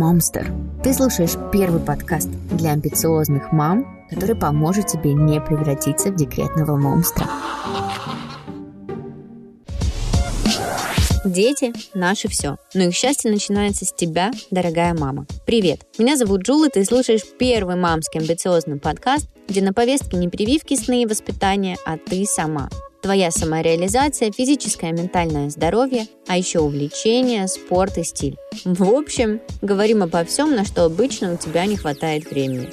Мамстер. Ты слушаешь первый подкаст для амбициозных мам, который поможет тебе не превратиться в декретного монстра. Дети – наше все. Но их счастье начинается с тебя, дорогая мама. Привет, меня зовут Джул, и ты слушаешь первый мамский амбициозный подкаст, где на повестке не прививки, сны и воспитания, а ты сама. Твоя самореализация, физическое и ментальное здоровье, а еще увлечение, спорт и стиль. В общем, говорим обо всем, на что обычно у тебя не хватает времени.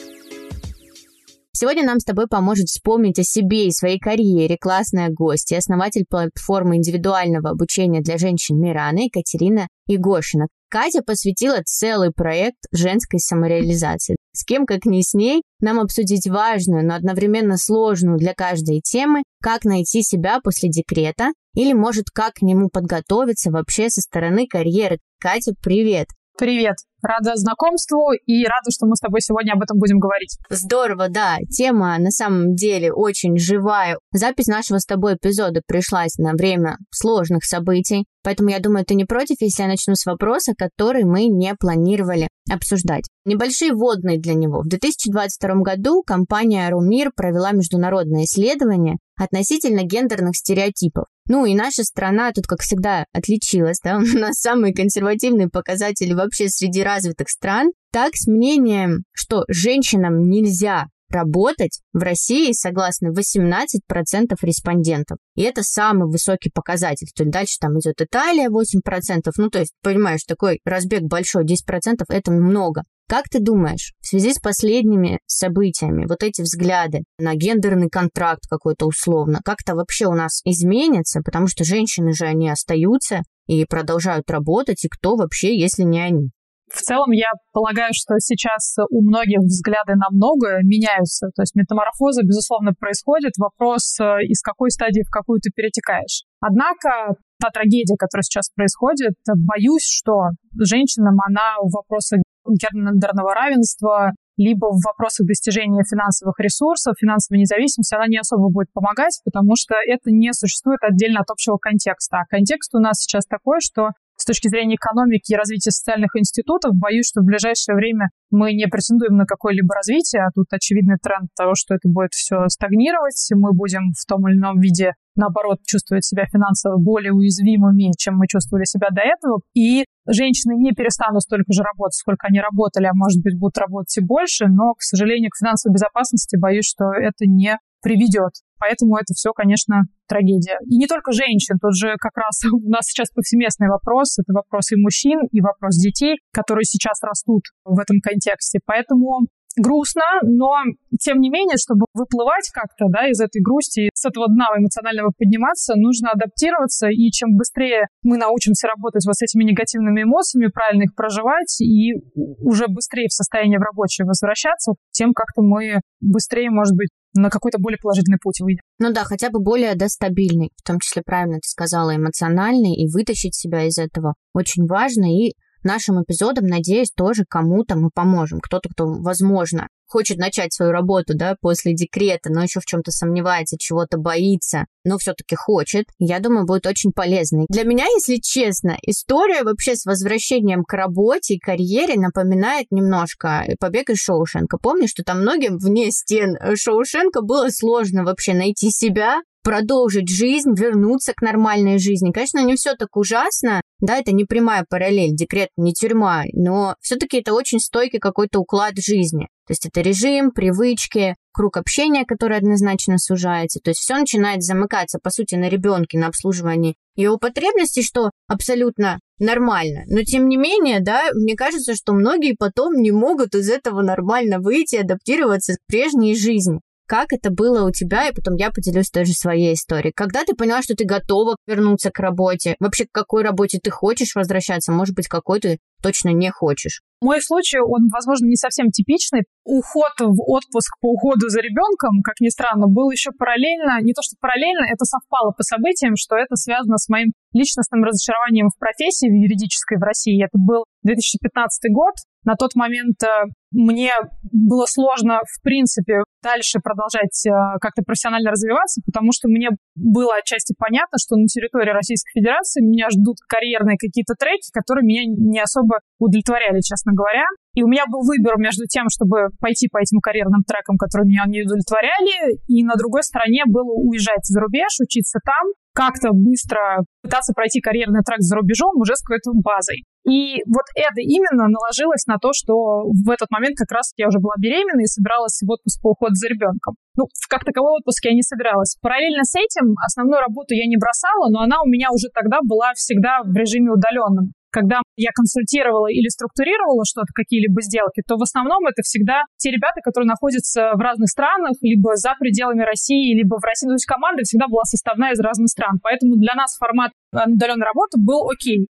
Сегодня нам с тобой поможет вспомнить о себе и своей карьере классная гостья, основатель платформы индивидуального обучения для женщин Мирана Екатерина Егошина. Катя посвятила целый проект женской самореализации. С кем, как не с ней, нам обсудить важную, но одновременно сложную для каждой темы, как найти себя после декрета, или, может, как к нему подготовиться вообще со стороны карьеры. Катя, привет! Привет! Рада знакомству и рада, что мы с тобой сегодня об этом будем говорить. Здорово, да. Тема на самом деле очень живая. Запись нашего с тобой эпизода пришлась на время сложных событий, поэтому я думаю, ты не против, если я начну с вопроса, который мы не планировали обсуждать. Небольшие водные для него. В 2022 году компания Румир провела международное исследование относительно гендерных стереотипов. Ну и наша страна тут, как всегда, отличилась, да, у нас самые консервативные показатели вообще среди развитых стран. Так, с мнением, что женщинам нельзя работать в России согласно 18% респондентов. И это самый высокий показатель. То есть дальше там идет Италия 8%. Ну, то есть, понимаешь, такой разбег большой, 10% это много. Как ты думаешь, в связи с последними событиями, вот эти взгляды на гендерный контракт какой-то условно, как-то вообще у нас изменится, потому что женщины же они остаются и продолжают работать, и кто вообще, если не они? В целом, я полагаю, что сейчас у многих взгляды на многое меняются. То есть метаморфоза, безусловно, происходит. Вопрос, э, из какой стадии в какую ты перетекаешь. Однако та трагедия, которая сейчас происходит, боюсь, что женщинам она в вопросах гендерного равенства либо в вопросах достижения финансовых ресурсов, финансовой независимости, она не особо будет помогать, потому что это не существует отдельно от общего контекста. А контекст у нас сейчас такой, что точки зрения экономики и развития социальных институтов, боюсь, что в ближайшее время мы не претендуем на какое-либо развитие, а тут очевидный тренд того, что это будет все стагнировать, мы будем в том или ином виде, наоборот, чувствовать себя финансово более уязвимыми, чем мы чувствовали себя до этого, и женщины не перестанут столько же работать, сколько они работали, а может быть, будут работать и больше, но, к сожалению, к финансовой безопасности боюсь, что это не приведет. Поэтому это все, конечно, трагедия. И не только женщин, тут же как раз у нас сейчас повсеместный вопрос, это вопрос и мужчин, и вопрос детей, которые сейчас растут в этом контексте. Поэтому грустно, но тем не менее, чтобы выплывать как-то да, из этой грусти, с этого дна эмоционального подниматься, нужно адаптироваться, и чем быстрее мы научимся работать вот с этими негативными эмоциями, правильно их проживать, и уже быстрее в состояние в рабочее возвращаться, тем как-то мы быстрее, может быть, на какой-то более положительный путь выйдем. Ну да, хотя бы более да, стабильный, в том числе, правильно ты сказала, эмоциональный, и вытащить себя из этого очень важно, и нашим эпизодом, надеюсь, тоже кому-то мы поможем. Кто-то, кто, возможно, хочет начать свою работу, да, после декрета, но еще в чем-то сомневается, чего-то боится, но все-таки хочет, я думаю, будет очень полезной. Для меня, если честно, история вообще с возвращением к работе и карьере напоминает немножко побег из Шоушенка. Помнишь, что там многим вне стен Шоушенка было сложно вообще найти себя, продолжить жизнь, вернуться к нормальной жизни. Конечно, не все так ужасно, да, это не прямая параллель, декрет не тюрьма, но все-таки это очень стойкий какой-то уклад жизни. То есть это режим, привычки, круг общения, который однозначно сужается. То есть все начинает замыкаться, по сути, на ребенке, на обслуживании его потребностей, что абсолютно нормально. Но тем не менее, да, мне кажется, что многие потом не могут из этого нормально выйти, адаптироваться к прежней жизни. Как это было у тебя, и потом я поделюсь тоже своей историей. Когда ты поняла, что ты готова вернуться к работе? Вообще, к какой работе ты хочешь возвращаться? Может быть, какой ты точно не хочешь? Мой случай, он, возможно, не совсем типичный. Уход в отпуск по уходу за ребенком, как ни странно, был еще параллельно, не то что параллельно, это совпало по событиям, что это связано с моим личностным разочарованием в профессии в юридической в России. Это был 2015 год, На тот момент э, мне было сложно, в принципе, дальше продолжать э, как-то профессионально развиваться, потому что мне было отчасти понятно, что на территории Российской Федерации меня ждут карьерные какие-то треки, которые меня не особо удовлетворяли, честно говоря. И у меня был выбор между тем, чтобы пойти по этим карьерным трекам, которые меня не удовлетворяли, и на другой стороне было уезжать за рубеж, учиться там, как-то быстро пытаться пройти карьерный трек за рубежом уже с какой-то базой. И вот это именно наложилось на то, что в этот момент как раз я уже была беременна и собиралась в отпуск по уходу за ребенком. Ну, как таковой отпуск я не собиралась. Параллельно с этим основную работу я не бросала, но она у меня уже тогда была всегда в режиме удаленном. Когда я консультировала или структурировала что-то, какие-либо сделки, то в основном это всегда те ребята, которые находятся в разных странах, либо за пределами России, либо в России. То есть команда всегда была составная из разных стран. Поэтому для нас формат удаленной работы был окей.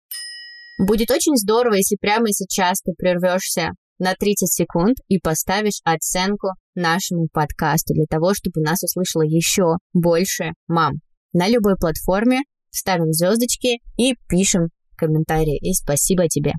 Будет очень здорово, если прямо сейчас ты прервешься на 30 секунд и поставишь оценку нашему подкасту для того, чтобы нас услышало еще больше мам. На любой платформе ставим звездочки и пишем комментарии. И спасибо тебе.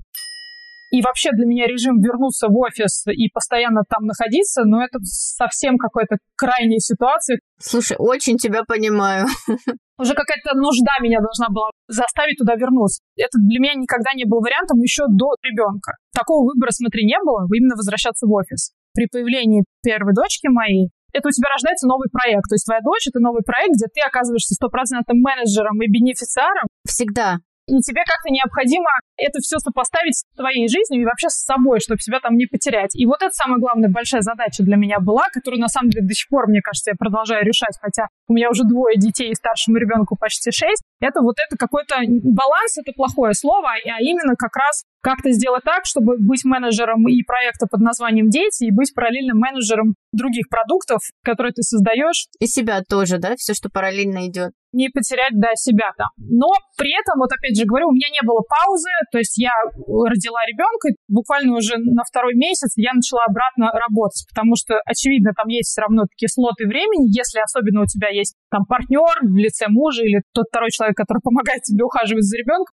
И вообще для меня режим вернуться в офис и постоянно там находиться, ну это совсем какая-то крайняя ситуация. Слушай, очень тебя понимаю. Уже какая-то нужда меня должна была заставить туда вернуться. Это для меня никогда не был вариантом еще до ребенка. Такого выбора, смотри, не было, именно возвращаться в офис. При появлении первой дочки моей это у тебя рождается новый проект. То есть твоя дочь — это новый проект, где ты оказываешься стопроцентным менеджером и бенефициаром. Всегда и тебе как-то необходимо это все сопоставить с твоей жизнью и вообще с собой, чтобы себя там не потерять. И вот это самая главная большая задача для меня была, которую на самом деле до сих пор, мне кажется, я продолжаю решать, хотя у меня уже двое детей и старшему ребенку почти шесть. Это вот это какой-то баланс, это плохое слово, а именно как раз как-то сделать так, чтобы быть менеджером и проекта под названием «Дети» и быть параллельным менеджером других продуктов, которые ты создаешь. И себя тоже, да? Все, что параллельно идет. Не потерять, да, себя там. Но при этом, вот опять же говорю, у меня не было паузы, то есть я родила ребенка, буквально уже на второй месяц я начала обратно работать, потому что, очевидно, там есть все равно такие слоты времени, если особенно у тебя есть там партнер в лице мужа или тот второй человек, который помогает тебе ухаживать за ребенком,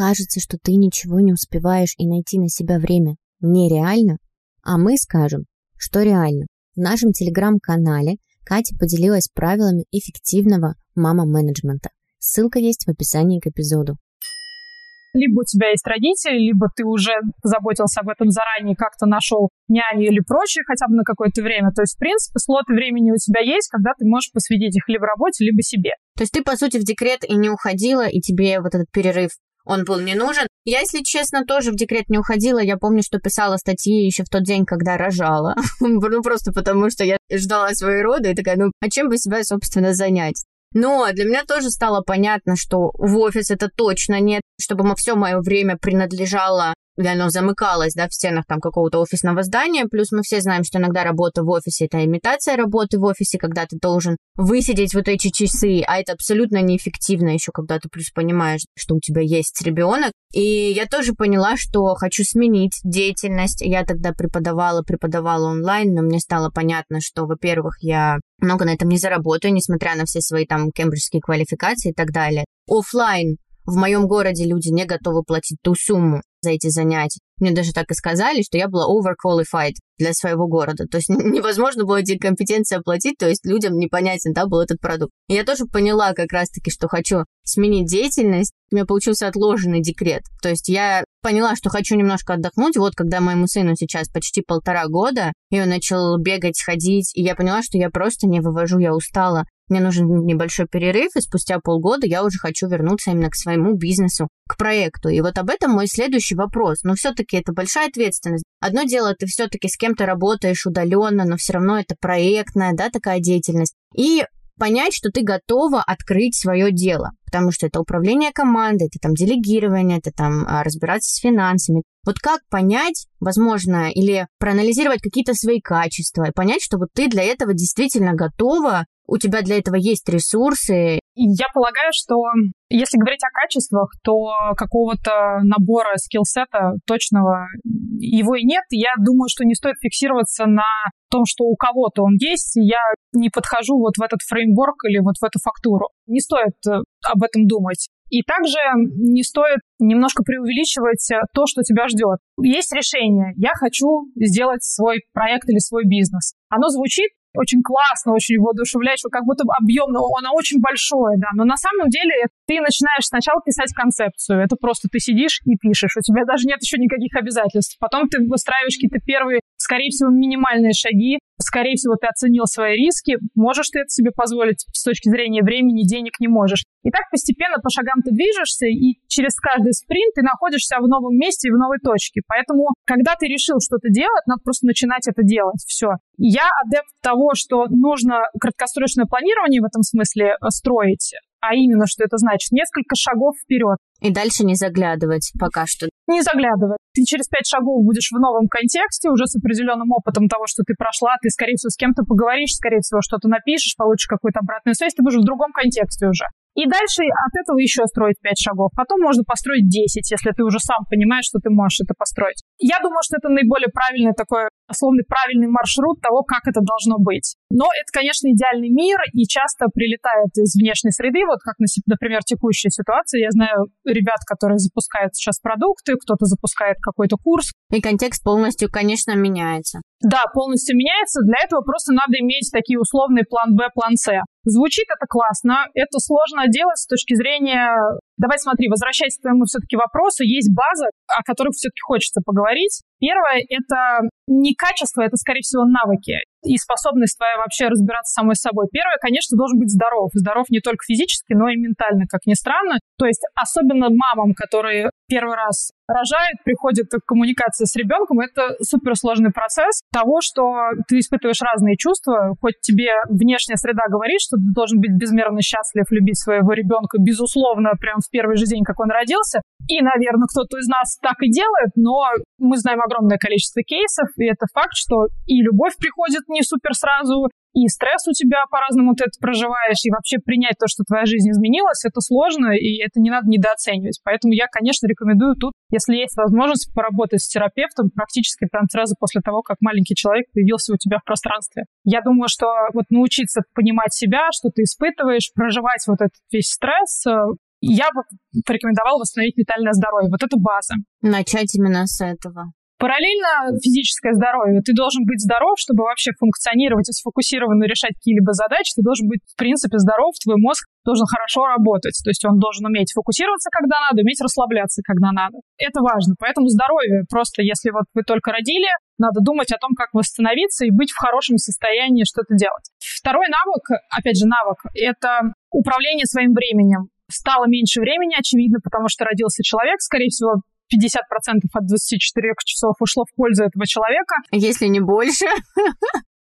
Кажется, что ты ничего не успеваешь и найти на себя время нереально, а мы скажем, что реально. В нашем телеграм-канале Катя поделилась правилами эффективного мама-менеджмента. Ссылка есть в описании к эпизоду. Либо у тебя есть родители, либо ты уже заботился об этом заранее, как-то нашел няню или прочее хотя бы на какое-то время. То есть, в принципе, слоты времени у тебя есть, когда ты можешь посвятить их либо работе, либо себе. То есть ты, по сути, в декрет и не уходила, и тебе вот этот перерыв он был не нужен. Я, если честно, тоже в декрет не уходила. Я помню, что писала статьи еще в тот день, когда рожала. ну, просто потому, что я ждала свои роды и такая, ну, а чем бы себя, собственно, занять? Но для меня тоже стало понятно, что в офис это точно нет, чтобы все мое время принадлежало или оно замыкалось, да, в стенах там какого-то офисного здания, плюс мы все знаем, что иногда работа в офисе — это имитация работы в офисе, когда ты должен высидеть вот эти часы, а это абсолютно неэффективно еще, когда ты плюс понимаешь, что у тебя есть ребенок. И я тоже поняла, что хочу сменить деятельность. Я тогда преподавала, преподавала онлайн, но мне стало понятно, что, во-первых, я много на этом не заработаю, несмотря на все свои там кембриджские квалификации и так далее. Оффлайн в моем городе люди не готовы платить ту сумму за эти занятия. Мне даже так и сказали, что я была overqualified для своего города. То есть невозможно было эти компетенции оплатить, то есть людям непонятен, да, был этот продукт. И я тоже поняла как раз-таки, что хочу сменить деятельность. У меня получился отложенный декрет. То есть я поняла, что хочу немножко отдохнуть. Вот когда моему сыну сейчас почти полтора года, и он начал бегать, ходить, и я поняла, что я просто не вывожу, я устала мне нужен небольшой перерыв, и спустя полгода я уже хочу вернуться именно к своему бизнесу, к проекту. И вот об этом мой следующий вопрос. Но все-таки это большая ответственность. Одно дело, ты все-таки с кем-то работаешь удаленно, но все равно это проектная, да, такая деятельность. И понять, что ты готова открыть свое дело, потому что это управление командой, это там делегирование, это там а, разбираться с финансами. Вот как понять, возможно, или проанализировать какие-то свои качества и понять, что вот ты для этого действительно готова у тебя для этого есть ресурсы. Я полагаю, что если говорить о качествах, то какого-то набора скиллсета точного его и нет. Я думаю, что не стоит фиксироваться на том, что у кого-то он есть, я не подхожу вот в этот фреймворк или вот в эту фактуру. Не стоит э, об этом думать. И также не стоит немножко преувеличивать э, то, что тебя ждет. Есть решение. Я хочу сделать свой проект или свой бизнес. Оно звучит очень классно, очень воодушевляюще, как будто объемно, оно очень большое, да. Но на самом деле ты начинаешь сначала писать концепцию. Это просто ты сидишь и пишешь. У тебя даже нет еще никаких обязательств. Потом ты выстраиваешь какие-то первые, скорее всего, минимальные шаги. Скорее всего, ты оценил свои риски. Можешь ты это себе позволить с точки зрения времени, денег не можешь. И так постепенно по шагам ты движешься, и через каждый спринт ты находишься в новом месте и в новой точке. Поэтому, когда ты решил что-то делать, надо просто начинать это делать. Все. Я адепт того, что нужно краткосрочное планирование в этом смысле э, строить, а именно, что это значит, несколько шагов вперед. И дальше не заглядывать пока что. Не заглядывать. Ты через пять шагов будешь в новом контексте, уже с определенным опытом того, что ты прошла, ты, скорее всего, с кем-то поговоришь, скорее всего, что-то напишешь, получишь какую-то обратную связь, ты будешь в другом контексте уже. И дальше от этого еще строить 5 шагов. Потом можно построить 10, если ты уже сам понимаешь, что ты можешь это построить. Я думаю, что это наиболее правильный такой, условный правильный маршрут того, как это должно быть. Но это, конечно, идеальный мир, и часто прилетает из внешней среды, вот как, например, текущая ситуация. Я знаю ребят, которые запускают сейчас продукты, кто-то запускает какой-то курс. И контекст полностью, конечно, меняется. Да, полностью меняется. Для этого просто надо иметь такие условные план Б, план С. Звучит это классно, это сложно делать с точки зрения... Давай смотри, возвращаясь к твоему все-таки вопросу, есть база, о которых все-таки хочется поговорить. Первое — это не качество, это, скорее всего, навыки и способность твоя вообще разбираться самой собой. Первое, конечно, должен быть здоров. Здоров не только физически, но и ментально, как ни странно. То есть особенно мамам, которые первый раз рожают, приходят к коммуникации с ребенком, это суперсложный процесс того, что ты испытываешь разные чувства, хоть тебе внешняя среда говорит, что ты должен быть безмерно счастлив, любить своего ребенка, безусловно, прям в первый же день, как он родился, и, наверное, кто-то из нас так и делает, но мы знаем огромное количество кейсов, и это факт, что и любовь приходит не супер сразу, и стресс у тебя по-разному ты это проживаешь, и вообще принять то, что твоя жизнь изменилась, это сложно, и это не надо недооценивать. Поэтому я, конечно, рекомендую тут, если есть возможность, поработать с терапевтом практически прям сразу после того, как маленький человек появился у тебя в пространстве. Я думаю, что вот научиться понимать себя, что ты испытываешь, проживать вот этот весь стресс, э, я бы порекомендовала восстановить ментальное здоровье. Вот это база. Начать именно с этого. Параллельно физическое здоровье. Ты должен быть здоров, чтобы вообще функционировать и сфокусированно решать какие-либо задачи. Ты должен быть, в принципе, здоров, твой мозг должен хорошо работать. То есть он должен уметь фокусироваться, когда надо, уметь расслабляться, когда надо. Это важно. Поэтому здоровье просто, если вот вы только родили, надо думать о том, как восстановиться и быть в хорошем состоянии что-то делать. Второй навык, опять же, навык, это управление своим временем. Стало меньше времени, очевидно, потому что родился человек, скорее всего, 50% от 24 часов ушло в пользу этого человека. Если не больше.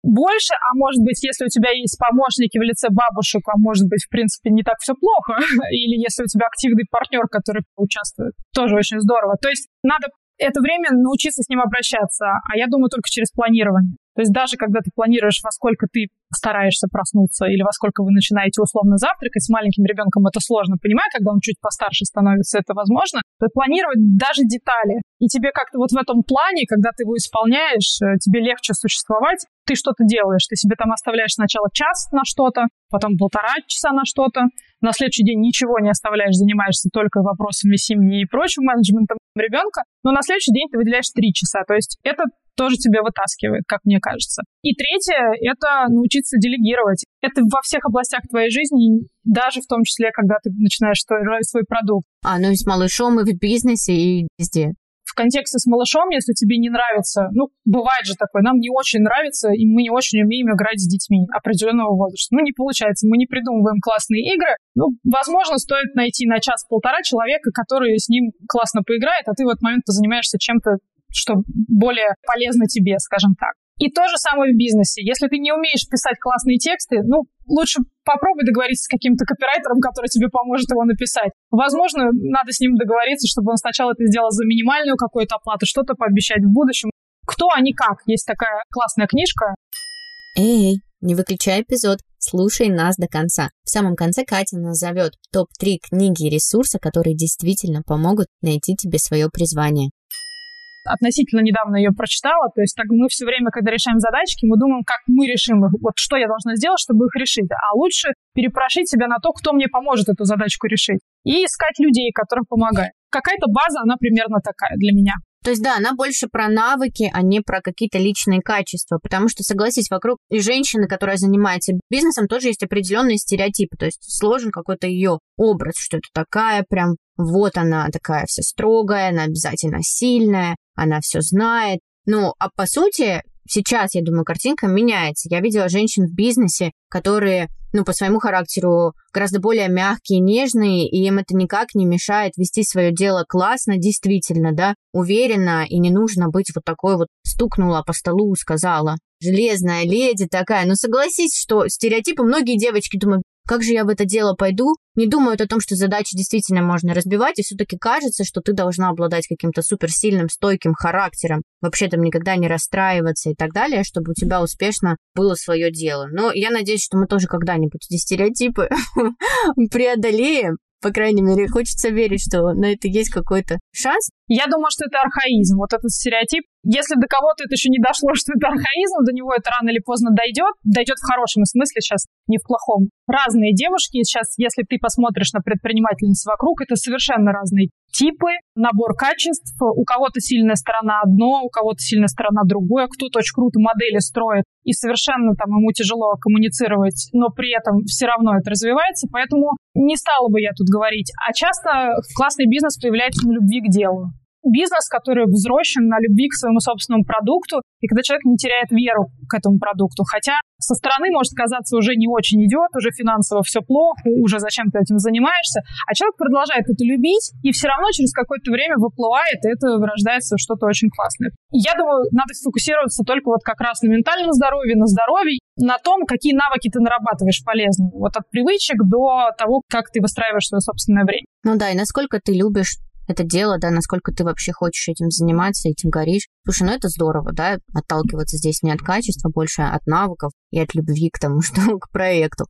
Больше, а может быть, если у тебя есть помощники в лице бабушек, а может быть, в принципе, не так все плохо, или если у тебя активный партнер, который участвует, тоже очень здорово. То есть надо это время научиться с ним обращаться, а я думаю только через планирование. То есть даже когда ты планируешь, во сколько ты стараешься проснуться или во сколько вы начинаете условно завтракать, с маленьким ребенком это сложно понимать, когда он чуть постарше становится, это возможно, то планировать даже детали. И тебе как-то вот в этом плане, когда ты его исполняешь, э, тебе легче существовать, ты что-то делаешь, ты себе там оставляешь сначала час на что-то, потом полтора часа на что-то, на следующий день ничего не оставляешь, занимаешься только вопросами семьи и прочим менеджментом ребенка, но на следующий день ты выделяешь три часа. То есть это тоже тебя вытаскивает, как мне кажется. И третье — это научиться делегировать. Это во всех областях твоей жизни, даже в том числе, когда ты начинаешь строить свой продукт. А, ну и с малышом, и в бизнесе, и везде в контексте с малышом, если тебе не нравится, ну, бывает же такое, нам не очень нравится, и мы не очень умеем играть с детьми определенного возраста. Ну, не получается, мы не придумываем классные игры. Ну, возможно, стоит найти на час-полтора человека, который с ним классно поиграет, а ты в этот момент занимаешься чем-то что более полезно тебе, скажем так. И то же самое в бизнесе. Если ты не умеешь писать классные тексты, ну, лучше попробуй договориться с каким-то копирайтером, который тебе поможет его написать. Возможно, надо с ним договориться, чтобы он сначала это сделал за минимальную какую-то оплату, что-то пообещать в будущем. Кто, а не как. Есть такая классная книжка. Эй, не выключай эпизод, слушай нас до конца. В самом конце Катя назовет топ-3 книги и ресурса, которые действительно помогут найти тебе свое призвание. Относительно недавно ее прочитала. То есть так мы все время, когда решаем задачки, мы думаем, как мы решим их, вот что я должна сделать, чтобы их решить. А лучше перепрошить себя на то, кто мне поможет эту задачку решить. И искать людей, которым помогают. Какая-то база, она примерно такая для меня. То есть, да, она больше про навыки, а не про какие-то личные качества. Потому что, согласись, вокруг и женщины, которая занимается бизнесом, тоже есть определенные стереотипы. То есть сложен какой-то ее образ, что это такая прям вот она такая вся строгая, она обязательно сильная, она все знает. Ну, а по сути, сейчас, я думаю, картинка меняется. Я видела женщин в бизнесе, которые, ну, по своему характеру гораздо более мягкие, нежные, и им это никак не мешает вести свое дело классно, действительно, да, уверенно, и не нужно быть вот такой вот стукнула по столу, сказала. Железная леди такая. Ну, согласись, что стереотипы многие девочки думают, как же я в это дело пойду, не думают о том, что задачи действительно можно разбивать, и все-таки кажется, что ты должна обладать каким-то суперсильным, стойким характером, вообще там никогда не расстраиваться и так далее, чтобы у тебя успешно было свое дело. Но я надеюсь, что мы тоже когда-нибудь эти стереотипы преодолеем, по крайней мере, хочется верить, что на это есть какой-то шанс. Я думаю, что это архаизм, вот этот стереотип. Если до кого-то это еще не дошло, что это архаизм, до него это рано или поздно дойдет. Дойдет в хорошем смысле сейчас, не в плохом. Разные девушки, сейчас, если ты посмотришь на предпринимательниц вокруг, это совершенно разные типы, набор качеств. У кого-то сильная сторона одно, у кого-то сильная сторона другое. Кто-то очень круто модели строит, и совершенно там ему тяжело коммуницировать, но при этом все равно это развивается. Поэтому не стала бы я тут говорить. А часто классный бизнес появляется на любви к делу бизнес, который взросшен на любви к своему собственному продукту, и когда человек не теряет веру к этому продукту. Хотя со стороны может казаться уже не очень идет, уже финансово все плохо, уже зачем ты этим занимаешься, а человек продолжает это любить, и все равно через какое-то время выплывает, и это рождается что-то очень классное. Я думаю, надо сфокусироваться только вот как раз на ментальном здоровье, на здоровье, на том, какие навыки ты нарабатываешь полезные. Вот от привычек до того, как ты выстраиваешь свое собственное время. Ну да, и насколько ты любишь это дело, да, насколько ты вообще хочешь этим заниматься, этим горишь. Слушай, ну это здорово, да, отталкиваться здесь не от качества, больше от навыков и от любви к тому, что к проекту.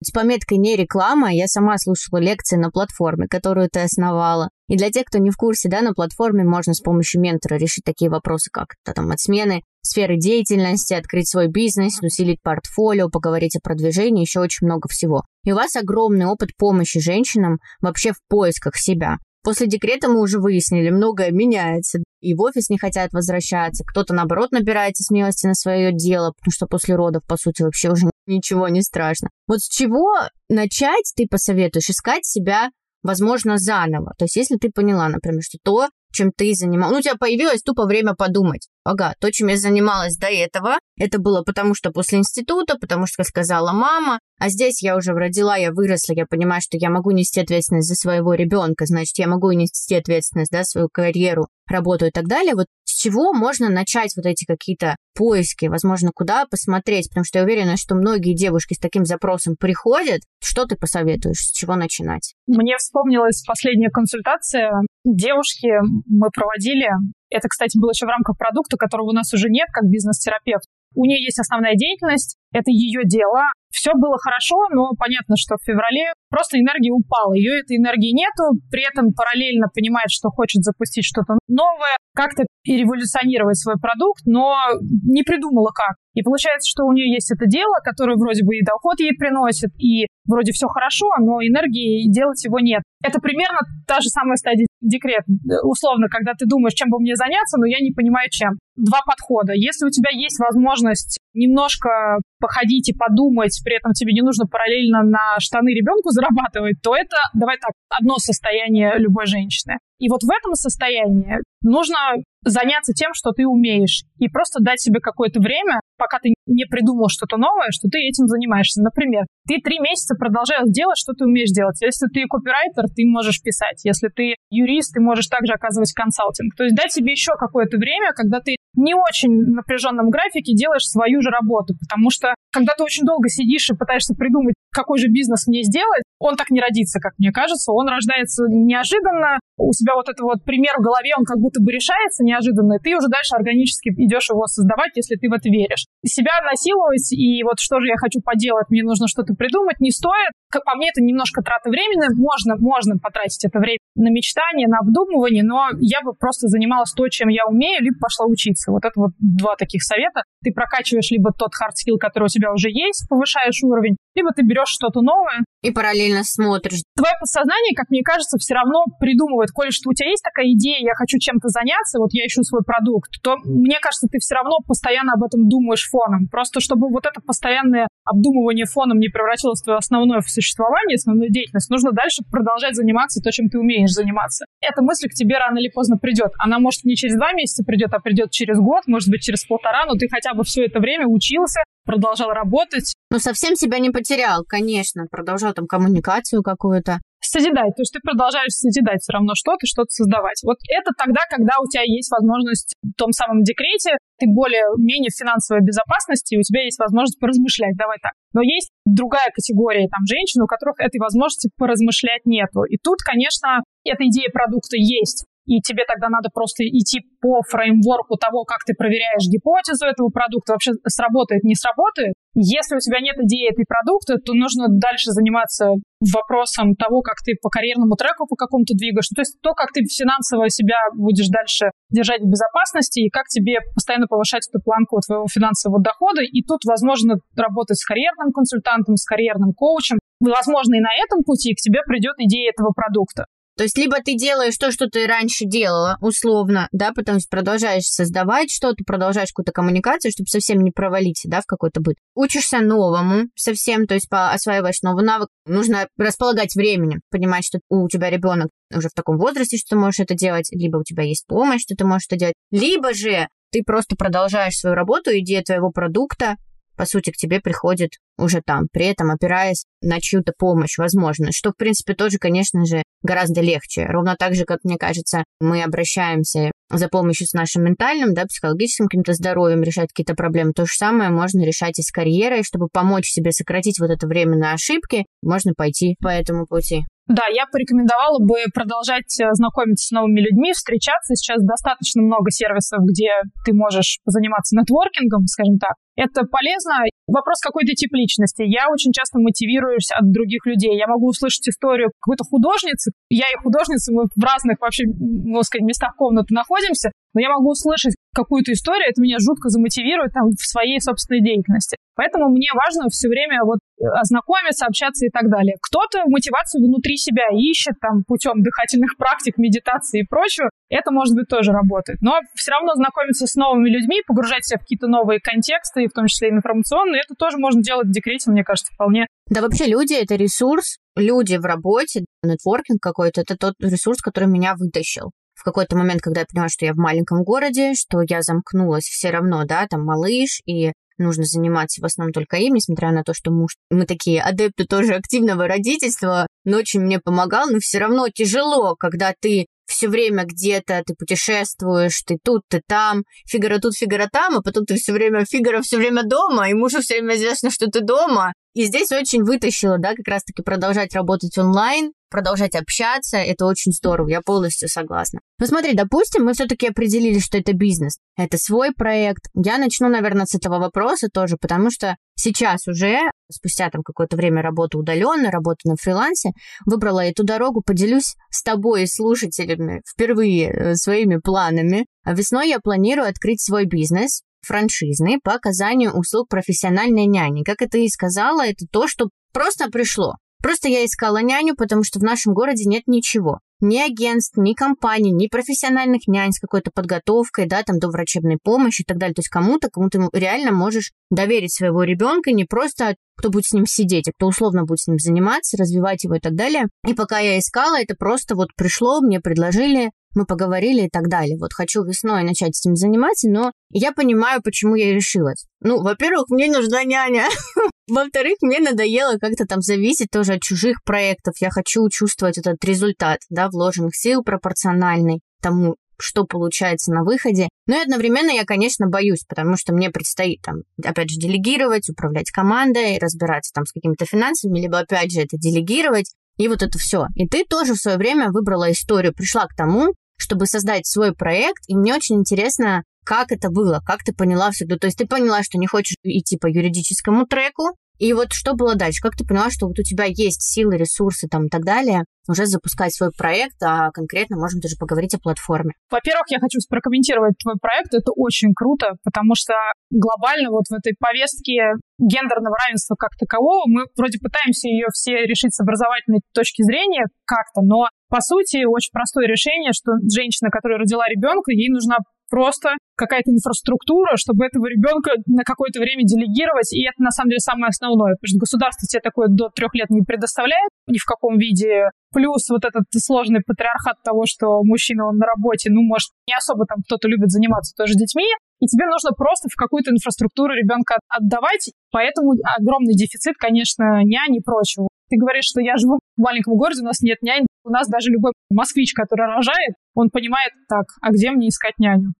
С пометкой «не реклама» я сама слушала лекции на платформе, которую ты основала. И для тех, кто не в курсе, да, на платформе можно с помощью ментора решить такие вопросы, как там, от смены сферы деятельности, открыть свой бизнес, усилить портфолио, поговорить о продвижении, еще очень много всего. И у вас огромный опыт помощи женщинам вообще в поисках себя. После декрета мы уже выяснили, многое меняется. И в офис не хотят возвращаться. Кто-то, наоборот, набирается смелости на свое дело, потому что после родов, по сути, вообще уже ничего не страшно. Вот с чего начать ты посоветуешь? Искать себя, возможно, заново. То есть, если ты поняла, например, что то, чем ты занималась, ну, у тебя появилось тупо время подумать. Ага, то, чем я занималась до этого, это было потому, что после института, потому что сказала мама, а здесь я уже родила, я выросла, я понимаю, что я могу нести ответственность за своего ребенка, значит, я могу нести ответственность, да, свою карьеру, работу и так далее. Вот с чего можно начать вот эти какие-то поиски, возможно, куда посмотреть, потому что я уверена, что многие девушки с таким запросом приходят. Что ты посоветуешь, с чего начинать? Мне вспомнилась последняя консультация. Девушки мы проводили. Это, кстати, было еще в рамках продукта, которого у нас уже нет, как бизнес-терапевт. У нее есть основная деятельность, это ее дело. Все было хорошо, но понятно, что в феврале просто энергия упала. Ее этой энергии нету, при этом параллельно понимает, что хочет запустить что-то новое, как-то переволюционировать свой продукт, но не придумала как. И получается, что у нее есть это дело, которое вроде бы и доход ей приносит, и вроде все хорошо, но энергии делать его нет. Это примерно та же самая стадия декрет. Условно, когда ты думаешь, чем бы мне заняться, но я не понимаю, чем. Два подхода. Если у тебя есть возможность немножко походить и подумать, при этом тебе не нужно параллельно на штаны ребенку зарабатывать, то это, давай так, одно состояние любой женщины. И вот в этом состоянии нужно заняться тем, что ты умеешь, и просто дать себе какое-то время, пока ты не придумал что-то новое, что ты этим занимаешься. Например, ты три месяца продолжаешь делать, что ты умеешь делать. Если ты копирайтер, ты можешь писать. Если ты юрист, ты можешь также оказывать консалтинг. То есть дать себе еще какое-то время, когда ты не очень напряженном графике делаешь свою же работу, потому что когда ты очень долго сидишь и пытаешься придумать, какой же бизнес мне сделать, он так не родится, как мне кажется. Он рождается неожиданно, у тебя вот это вот пример в голове, он как будто бы решается неожиданно, и ты уже дальше органически идешь его создавать, если ты в это веришь. Себя насиловать и вот что же я хочу поделать, мне нужно что-то придумать, не стоит. Как по мне, это немножко трата времени. Можно, можно потратить это время на мечтание, на обдумывание, но я бы просто занималась то, чем я умею, либо пошла учиться. Вот это вот два таких совета. Ты прокачиваешь либо тот skill, который у тебя уже есть, повышаешь уровень, либо ты берешь что-то новое. И параллельно смотришь. Твое подсознание, как мне кажется, все равно придумывает, коль что у тебя есть такая идея, я хочу чем-то заняться, вот я ищу свой продукт, то мне кажется, ты все равно постоянно об этом думаешь фоном. Просто чтобы вот это постоянное обдумывание фоном не превратилось в твое основное существование, основную деятельность, нужно дальше продолжать заниматься то, чем ты умеешь заниматься. Эта мысль к тебе рано или поздно придет. Она может не через два месяца придет, а придет через год, может быть, через полтора, но ты хотя бы все это время учился, продолжал работать. Ну, совсем себя не потерял, конечно. Продолжал там коммуникацию какую-то созидать. То есть ты продолжаешь созидать все равно что-то, что-то создавать. Вот это тогда, когда у тебя есть возможность в том самом декрете, ты более-менее в финансовой безопасности, и у тебя есть возможность поразмышлять, давай так. Но есть другая категория там женщин, у которых этой возможности поразмышлять нету. И тут, конечно, эта идея продукта есть и тебе тогда надо просто идти по фреймворку того, как ты проверяешь гипотезу этого продукта, вообще сработает, не сработает. Если у тебя нет идеи этой продукта, то нужно дальше заниматься вопросом того, как ты по карьерному треку по какому-то двигаешь. То есть то, как ты финансово себя будешь дальше держать в безопасности и как тебе постоянно повышать эту планку твоего финансового дохода. И тут, возможно, работать с карьерным консультантом, с карьерным коучем. Возможно, и на этом пути к тебе придет идея этого продукта. То есть либо ты делаешь то, что ты раньше делала, условно, да, потом продолжаешь создавать что-то, продолжаешь какую-то коммуникацию, чтобы совсем не провалиться, да, в какой-то быт. Учишься новому совсем, то есть осваиваешь новый навык. Нужно располагать временем, понимать, что у тебя ребенок уже в таком возрасте, что ты можешь это делать, либо у тебя есть помощь, что ты можешь это делать, либо же ты просто продолжаешь свою работу, идея твоего продукта, по сути, к тебе приходит уже там, при этом опираясь на чью-то помощь, возможно, что, в принципе, тоже, конечно же, гораздо легче. Ровно так же, как, мне кажется, мы обращаемся за помощью с нашим ментальным, да, психологическим каким-то здоровьем, решать какие-то проблемы. То же самое можно решать и с карьерой, чтобы помочь себе сократить вот это время на ошибки, можно пойти по этому пути. Да, я порекомендовала бы продолжать э, знакомиться с новыми людьми, встречаться. Сейчас достаточно много сервисов, где ты можешь заниматься нетворкингом, скажем так. Это полезно. Вопрос какой-то тип личности. Я очень часто мотивируюсь от других людей. Я могу услышать историю какой-то художницы. Я и художница, мы в разных вообще, можно сказать, местах комнаты находимся. Но я могу услышать какую-то историю, это меня жутко замотивирует там в своей собственной деятельности. Поэтому мне важно все время вот ознакомиться, общаться и так далее. Кто-то мотивацию внутри себя ищет там путем дыхательных практик, медитации и прочего. Это, может быть, тоже работает. Но все равно знакомиться с новыми людьми, погружать себя в какие-то новые контексты, в том числе и информационные, это тоже можно делать в декрете, мне кажется, вполне. Да вообще люди — это ресурс, люди в работе, нетворкинг какой-то, это тот ресурс, который меня вытащил в какой-то момент, когда я поняла, что я в маленьком городе, что я замкнулась все равно, да, там малыш, и нужно заниматься в основном только им, несмотря на то, что муж, мы такие адепты тоже активного родительства, но очень мне помогал, но все равно тяжело, когда ты все время где-то, ты путешествуешь, ты тут, ты там, Фигара тут, Фигара там, а потом ты все время, Фигара все время дома, и мужу все время известно, что ты дома. И здесь очень вытащила, да, как раз-таки продолжать работать онлайн, продолжать общаться, это очень здорово, я полностью согласна. Но смотри, допустим, мы все-таки определили, что это бизнес, это свой проект. Я начну, наверное, с этого вопроса тоже, потому что сейчас уже, спустя там какое-то время работы удаленно, работы на фрилансе, выбрала эту дорогу, поделюсь с тобой и слушателями впервые э, своими планами. Весной я планирую открыть свой бизнес, франшизный по оказанию услуг профессиональной няни. Как это и сказала, это то, что просто пришло. Просто я искала няню, потому что в нашем городе нет ничего. Ни агентств, ни компаний, ни профессиональных нянь с какой-то подготовкой, да, там, до врачебной помощи и так далее. То есть кому-то, кому ты реально можешь доверить своего ребенка, не просто кто будет с ним сидеть, а кто условно будет с ним заниматься, развивать его и так далее. И пока я искала, это просто вот пришло, мне предложили, мы поговорили и так далее. Вот хочу весной начать этим заниматься, но я понимаю, почему я решилась. Ну, во-первых, мне нужна няня. Во-вторых, мне надоело как-то там зависеть тоже от чужих проектов. Я хочу чувствовать этот результат, вложенных сил пропорциональный тому, что получается на выходе. Но и одновременно я, конечно, боюсь, потому что мне предстоит там, опять же, делегировать, управлять командой, разбираться там с какими-то финансами, либо, опять же, это делегировать. И вот это все. И ты тоже в свое время выбрала историю, пришла к тому, чтобы создать свой проект. И мне очень интересно, как это было, как ты поняла все. То есть ты поняла, что не хочешь идти по юридическому треку, и вот что было дальше? Как ты поняла, что вот у тебя есть силы, ресурсы там и так далее, уже запускать свой проект, а конкретно можем даже поговорить о платформе? Во-первых, я хочу прокомментировать твой проект. Это очень круто, потому что глобально вот в этой повестке гендерного равенства как такового мы вроде пытаемся ее все решить с образовательной точки зрения как-то, но по сути очень простое решение, что женщина, которая родила ребенка, ей нужна просто какая-то инфраструктура, чтобы этого ребенка на какое-то время делегировать, и это на самом деле самое основное, потому что государство тебе такое до трех лет не предоставляет ни в каком виде. Плюс вот этот сложный патриархат того, что мужчина, он на работе, ну, может, не особо там кто-то любит заниматься тоже детьми, и тебе нужно просто в какую-то инфраструктуру ребенка отдавать, поэтому огромный дефицит, конечно, нянь и прочего. Ты говоришь, что я живу в маленьком городе, у нас нет нянь. У нас даже любой москвич, который рожает, он понимает, так, а где мне искать няню?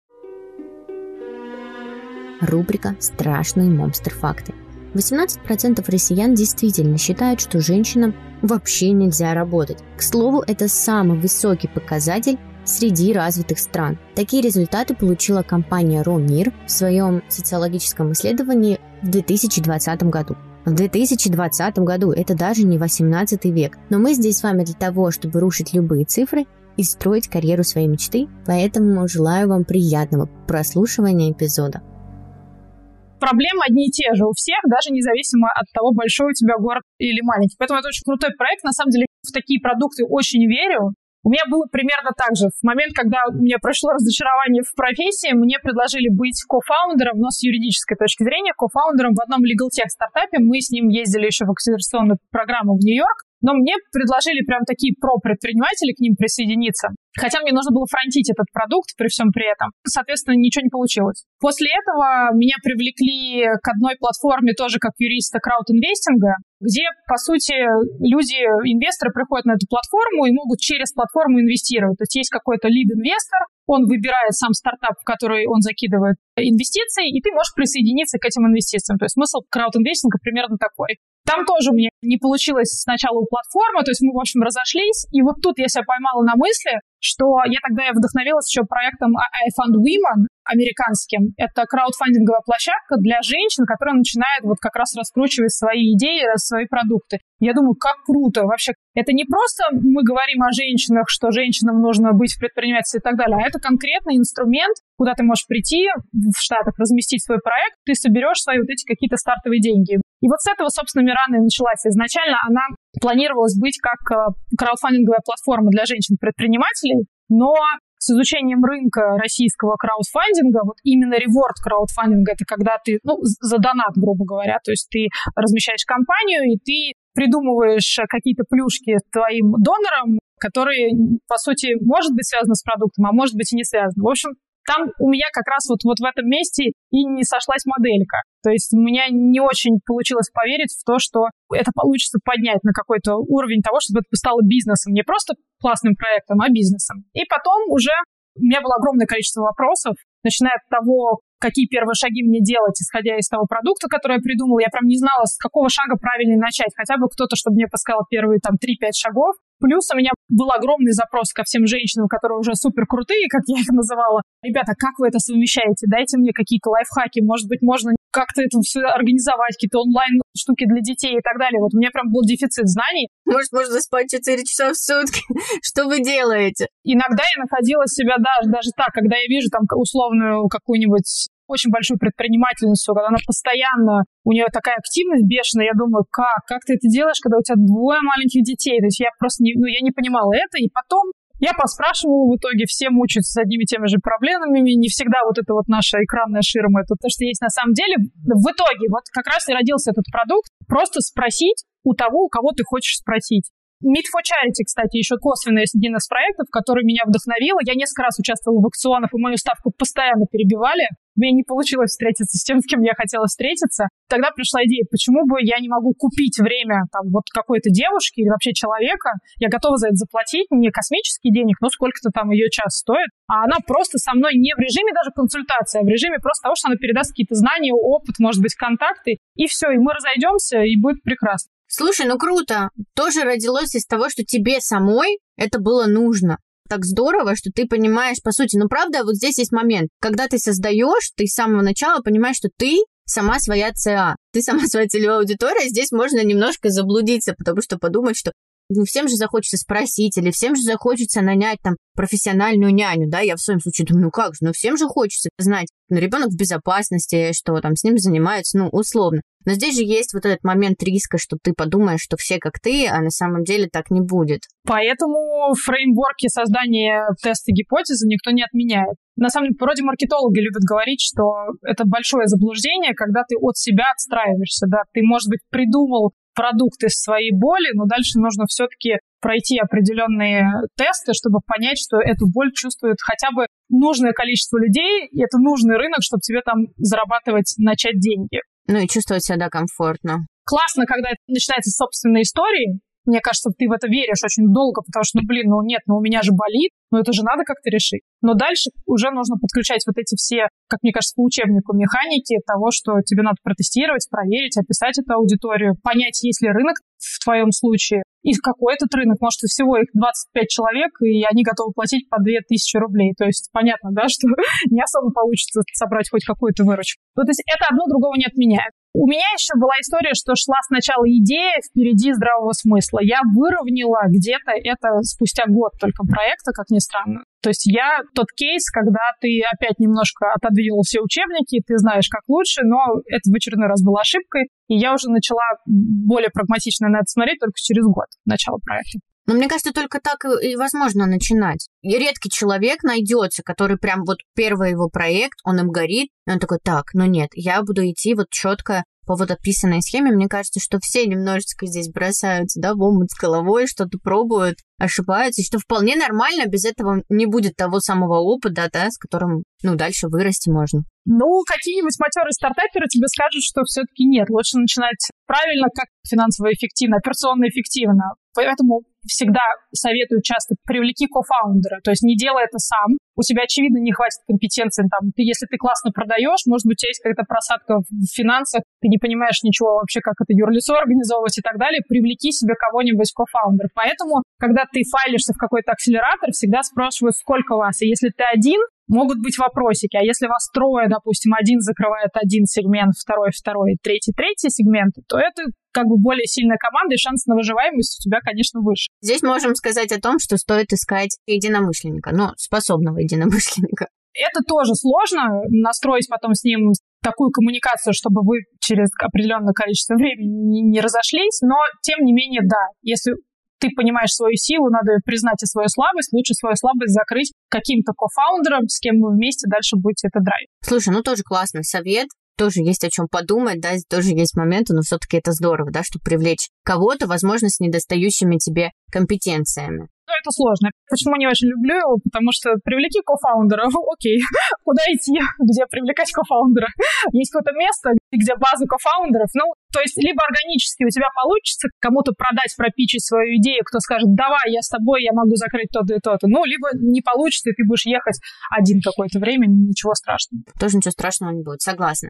Рубрика «Страшные монстр-факты». 18% россиян действительно считают, что женщинам вообще нельзя работать. К слову, это самый высокий показатель среди развитых стран. Такие результаты получила компания Ромир в своем социологическом исследовании в 2020 году. В 2020 году это даже не 18 век. Но мы здесь с вами для того, чтобы рушить любые цифры и строить карьеру своей мечты, поэтому желаю вам приятного прослушивания эпизода проблемы одни и те же у всех, даже независимо от того, большой у тебя город или маленький. Поэтому это очень крутой проект. На самом деле в такие продукты очень верю. У меня было примерно так же. В момент, когда у меня прошло разочарование в профессии, мне предложили быть кофаундером, но с юридической точки зрения, кофаундером в одном legal tech стартапе. Мы с ним ездили еще в акселерационную программу в Нью-Йорк. Но мне предложили прям такие про-предприниматели к ним присоединиться. Хотя мне нужно было фронтить этот продукт при всем при этом. Соответственно, ничего не получилось. После этого меня привлекли к одной платформе тоже как юриста краудинвестинга, где, по сути, люди, инвесторы приходят на эту платформу и могут через платформу инвестировать. То есть есть какой-то лид-инвестор, он выбирает сам стартап, в который он закидывает инвестиции, и ты можешь присоединиться к этим инвестициям. То есть смысл краудинвестинга примерно такой. Там тоже мне не получилось сначала у платформы, то есть мы, в общем, разошлись. И вот тут я себя поймала на мысли, что я тогда я вдохновилась еще проектом I Fund Women американским. Это краудфандинговая площадка для женщин, которые начинают вот как раз раскручивать свои идеи, свои продукты. Я думаю, как круто. Вообще, это не просто мы говорим о женщинах, что женщинам нужно быть в предпринимательстве и так далее, а это конкретный инструмент, куда ты можешь прийти в Штатах, разместить свой проект, ты соберешь свои вот эти какие-то стартовые деньги. И вот с этого, собственно, Мирана и началась. Изначально она планировалась быть как э, краудфандинговая платформа для женщин-предпринимателей, но с изучением рынка российского краудфандинга, вот именно реворд краудфандинга, это когда ты, ну, за донат, грубо говоря, то есть ты размещаешь компанию, и ты придумываешь какие-то плюшки твоим донорам, которые, по сути, может быть связаны с продуктом, а может быть и не связаны. В общем, там у меня как раз вот, вот в этом месте и не сошлась моделька. То есть у меня не очень получилось поверить в то, что это получится поднять на какой-то уровень того, чтобы это стало бизнесом. Не просто классным проектом, а бизнесом. И потом уже у меня было огромное количество вопросов, начиная от того, какие первые шаги мне делать, исходя из того продукта, который я придумала. Я прям не знала, с какого шага правильно начать. Хотя бы кто-то, чтобы мне подсказал первые там 3-5 шагов. Плюс у меня был огромный запрос ко всем женщинам, которые уже супер крутые, как я их называла. Ребята, как вы это совмещаете? Дайте мне какие-то лайфхаки. Может быть, можно как-то это все организовать, какие-то онлайн штуки для детей и так далее. Вот у меня прям был дефицит знаний. Может, можно спать 4 часа в сутки? Что вы делаете? Иногда я находила себя даже, даже так, когда я вижу там условную какую-нибудь очень большую предпринимательницу, когда она постоянно, у нее такая активность бешеная, я думаю, как, как ты это делаешь, когда у тебя двое маленьких детей? То есть я просто не, ну, я не понимала это, и потом я поспрашивала в итоге, все мучаются с одними и теми же проблемами, не всегда вот это вот наша экранная ширма, это то, что есть на самом деле. В итоге вот как раз и родился этот продукт, просто спросить у того, у кого ты хочешь спросить. Meet for Charity, кстати, еще косвенно есть один из проектов, который меня вдохновил. Я несколько раз участвовала в аукционах, и мою ставку постоянно перебивали. У меня не получилось встретиться с тем, с кем я хотела встретиться. Тогда пришла идея, почему бы я не могу купить время там вот какой-то девушки или вообще человека, я готова за это заплатить, не космический денег, но сколько-то там ее час стоит, а она просто со мной не в режиме даже консультации, а в режиме просто того, что она передаст какие-то знания, опыт, может быть, контакты, и все, и мы разойдемся, и будет прекрасно. Слушай, ну круто. Тоже родилось из того, что тебе самой это было нужно так здорово, что ты понимаешь, по сути, ну правда, вот здесь есть момент, когда ты создаешь, ты с самого начала понимаешь, что ты сама своя ЦА, ты сама своя целевая аудитория, здесь можно немножко заблудиться, потому что подумать, что ну, всем же захочется спросить, или всем же захочется нанять там профессиональную няню, да, я в своем случае думаю, ну как же, ну всем же хочется знать, ну ребенок в безопасности, что там с ним занимаются, ну условно. Но здесь же есть вот этот момент риска, что ты подумаешь, что все как ты, а на самом деле так не будет. Поэтому фреймворки создания теста гипотезы никто не отменяет. На самом деле, вроде маркетологи любят говорить, что это большое заблуждение, когда ты от себя отстраиваешься, да, ты, может быть, придумал продукт из своей боли, но дальше нужно все-таки пройти определенные тесты, чтобы понять, что эту боль чувствует хотя бы нужное количество людей, и это нужный рынок, чтобы тебе там зарабатывать, начать деньги. Ну и чувствовать себя комфортно. Классно, когда начинается собственная история. Мне кажется, ты в это веришь очень долго, потому что, ну, блин, ну нет, ну у меня же болит, ну это же надо как-то решить. Но дальше уже нужно подключать вот эти все, как мне кажется, по учебнику механики того, что тебе надо протестировать, проверить, описать эту аудиторию, понять, есть ли рынок в твоем случае, и какой этот рынок, может, всего их 25 человек, и они готовы платить по 2000 рублей. То есть понятно, да, что не особо получится собрать хоть какую-то выручку. Ну, то есть это одно другого не отменяет. У меня еще была история, что шла сначала идея впереди здравого смысла. Я выровняла где-то это спустя год только проекта, как ни странно. То есть я тот кейс, когда ты опять немножко отодвинул все учебники, ты знаешь, как лучше, но это в очередной раз была ошибкой, и я уже начала более прагматично на это смотреть только через год начала проекта. Но мне кажется, только так и возможно начинать. И редкий человек найдется, который прям вот первый его проект, он им горит, и он такой, так, ну нет, я буду идти вот четко по вот описанной схеме. Мне кажется, что все немножечко здесь бросаются, да, в омут с головой, что-то пробуют, ошибаются, и что вполне нормально, без этого не будет того самого опыта, да, с которым, ну, дальше вырасти можно. Ну, какие-нибудь матерые стартаперы тебе скажут, что все-таки нет. Лучше начинать правильно, как финансово эффективно, операционно эффективно. Поэтому всегда советую часто привлеки кофаундера, то есть не делай это сам. У тебя, очевидно, не хватит компетенции. Там, ты, если ты классно продаешь, может быть, у тебя есть какая-то просадка в финансах, ты не понимаешь ничего вообще, как это юрлицо организовывать и так далее, привлеки себе кого-нибудь кофаундера. Поэтому, когда ты файлишься в какой-то акселератор, всегда спрашивают, сколько вас. И если ты один, могут быть вопросики. А если вас трое, допустим, один закрывает один сегмент, второй, второй, третий, третий сегмент, то это как бы более сильная команда, и шанс на выживаемость у тебя, конечно, выше. Здесь можем сказать о том, что стоит искать единомышленника, но способного единомышленника. Это тоже сложно, настроить потом с ним такую коммуникацию, чтобы вы через определенное количество времени не разошлись, но тем не менее, да, если ты понимаешь свою силу, надо признать и свою слабость, лучше свою слабость закрыть каким-то кофаундером, с кем вы вместе дальше будете это драйв. Слушай, ну тоже классный совет тоже есть о чем подумать, да, тоже есть моменты, но все-таки это здорово, да, чтобы привлечь кого-то, возможно, с недостающими тебе компетенциями. Ну, это сложно. Почему не очень люблю его? Потому что привлеки кофаундера. Окей, куда идти? Где привлекать кофаундера? Есть какое-то место, где база кофаундеров. Ну, то есть либо органически у тебя получится кому-то продать, пропичить свою идею, кто скажет, давай, я с тобой, я могу закрыть то-то и то-то. Ну, либо не получится, и ты будешь ехать один какое-то время, ничего страшного. Тоже ничего страшного не будет, согласна.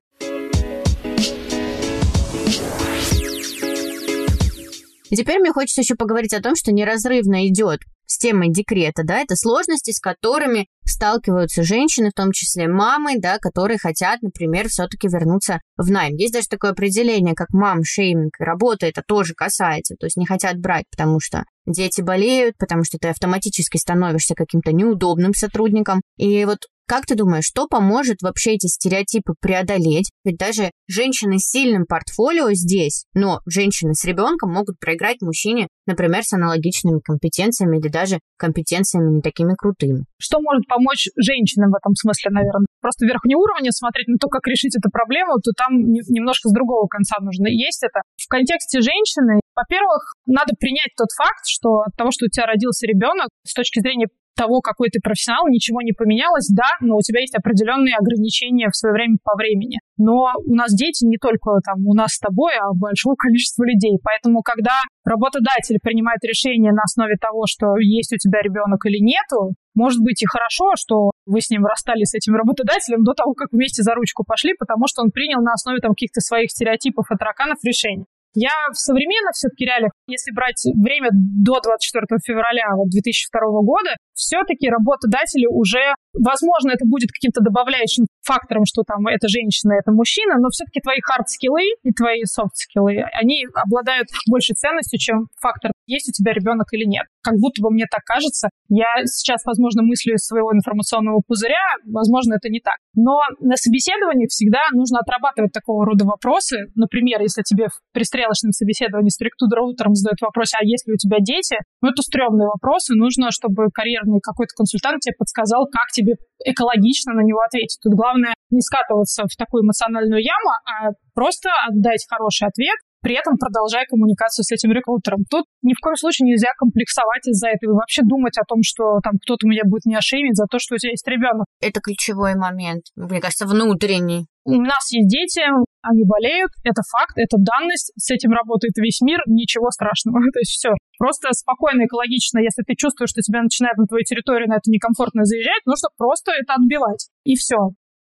И теперь мне хочется еще поговорить о том, что неразрывно идет с темой декрета, да, это сложности, с которыми сталкиваются женщины, в том числе мамы, да, которые хотят, например, все-таки вернуться в найм. Есть даже такое определение, как мам-шейминг. Работа это тоже касается, то есть не хотят брать, потому что дети болеют, потому что ты автоматически становишься каким-то неудобным сотрудником. И вот как ты думаешь, что поможет вообще эти стереотипы преодолеть? Ведь даже женщины с сильным портфолио здесь, но женщины с ребенком могут проиграть мужчине, например, с аналогичными компетенциями или даже компетенциями не такими крутыми. Что может помочь женщинам в этом смысле, наверное? Просто верхний уровень смотреть на то, как решить эту проблему, то там немножко с другого конца нужно есть это. В контексте женщины, во-первых, надо принять тот факт, что от того, что у тебя родился ребенок, с точки зрения того, какой ты профессионал, ничего не поменялось, да, но у тебя есть определенные ограничения в свое время по времени. Но у нас дети не только там у нас с тобой, а большого количества людей. Поэтому, когда работодатель принимает решение на основе того, что есть у тебя ребенок или нету, может быть и хорошо, что вы с ним расстались с этим работодателем до того, как вместе за ручку пошли, потому что он принял на основе там каких-то своих стереотипов и тараканов решение. Я в современных все-таки реалиях, если брать время до 24 февраля вот 2002 года, все-таки работодатели уже, возможно, это будет каким-то добавляющим фактором, что там это женщина, это мужчина, но все-таки твои хард-скиллы и твои софт-скиллы, они обладают большей ценностью, чем фактор, есть у тебя ребенок или нет. Как будто бы мне так кажется. Я сейчас, возможно, мыслю из своего информационного пузыря, возможно, это не так. Но на собеседовании всегда нужно отрабатывать такого рода вопросы. Например, если тебе в пристрелочном собеседовании структура утром задает вопрос, а есть ли у тебя дети? Ну, это стрёмные вопросы. Нужно, чтобы карьерный какой-то консультант тебе подсказал, как тебе экологично на него ответить. Тут главное не скатываться в такую эмоциональную яму, а просто отдать хороший ответ, при этом продолжая коммуникацию с этим рекрутером. Тут ни в коем случае нельзя комплексовать из-за этого и вообще думать о том, что там кто-то меня будет не ошеймить за то, что у тебя есть ребенок. Это ключевой момент, мне кажется, внутренний. У нас есть дети, они болеют, это факт, это данность, с этим работает весь мир, ничего страшного. То есть все. Просто спокойно, экологично, если ты чувствуешь, что тебя начинает на твою территорию на это некомфортно заезжать, нужно просто это отбивать. И все.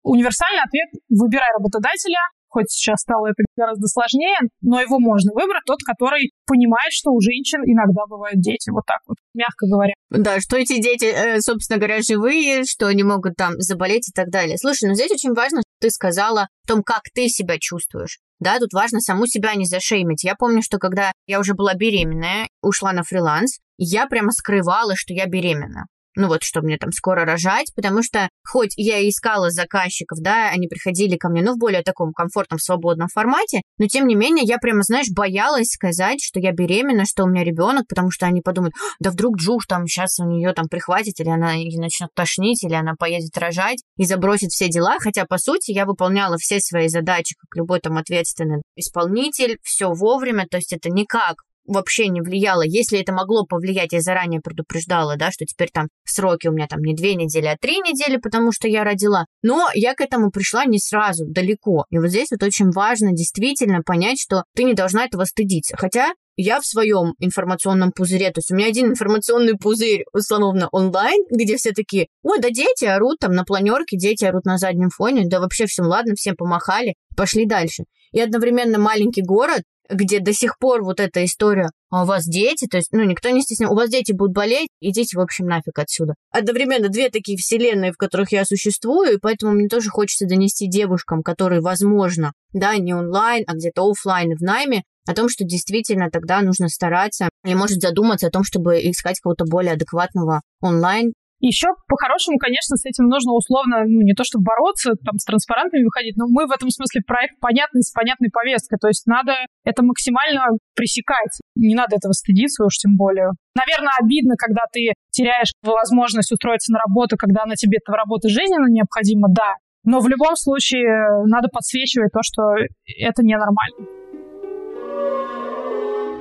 Универсальный ответ – выбирай работодателя, хоть сейчас стало это гораздо сложнее, но его можно выбрать, тот, который понимает, что у женщин иногда бывают дети, вот так вот, мягко говоря. Да, что эти дети, э, собственно говоря, живые, что они могут там заболеть и так далее. Слушай, ну здесь очень важно, что ты сказала о том, как ты себя чувствуешь. Да, тут важно саму себя не зашеймить. Я помню, что когда я уже была беременная, ушла на фриланс, я прямо скрывала, что я беременна ну вот, что мне там скоро рожать, потому что хоть я и искала заказчиков, да, они приходили ко мне, ну, в более таком комфортном, свободном формате, но тем не менее я прямо, знаешь, боялась сказать, что я беременна, что у меня ребенок, потому что они подумают, да вдруг Джуш там сейчас у нее там прихватит, или она и начнет тошнить, или она поедет рожать и забросит все дела, хотя, по сути, я выполняла все свои задачи, как любой там ответственный исполнитель, все вовремя, то есть это никак вообще не влияло. Если это могло повлиять, я заранее предупреждала, да, что теперь там сроки у меня там не две недели, а три недели, потому что я родила. Но я к этому пришла не сразу, далеко. И вот здесь вот очень важно действительно понять, что ты не должна этого стыдиться. Хотя я в своем информационном пузыре, то есть у меня один информационный пузырь, условно, онлайн, где все такие, ой, да дети орут там на планерке, дети орут на заднем фоне, да вообще всем ладно, всем помахали, пошли дальше. И одновременно маленький город, где до сих пор вот эта история, а у вас дети, то есть, ну, никто не стесняется, у вас дети будут болеть, идите, в общем, нафиг отсюда. Одновременно две такие вселенные, в которых я существую, и поэтому мне тоже хочется донести девушкам, которые, возможно, да, не онлайн, а где-то офлайн в найме, о том, что действительно тогда нужно стараться или может задуматься о том, чтобы искать кого-то более адекватного онлайн, еще по-хорошему, конечно, с этим нужно условно, ну, не то чтобы бороться, там, с транспарантами выходить, но мы в этом смысле проект понятный, с понятной повесткой. То есть надо это максимально пресекать. Не надо этого стыдиться уж тем более. Наверное, обидно, когда ты теряешь возможность устроиться на работу, когда на тебе эта работа жизненно необходима, да. Но в любом случае надо подсвечивать то, что это ненормально.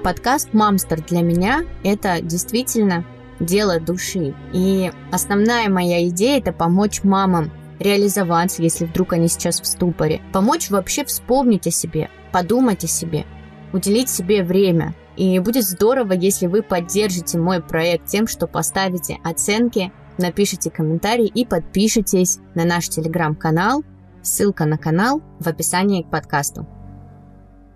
Подкаст «Мамстер» для меня — это действительно дело души. И основная моя идея – это помочь мамам реализоваться, если вдруг они сейчас в ступоре. Помочь вообще вспомнить о себе, подумать о себе, уделить себе время. И будет здорово, если вы поддержите мой проект тем, что поставите оценки, напишите комментарии и подпишитесь на наш телеграм-канал. Ссылка на канал в описании к подкасту.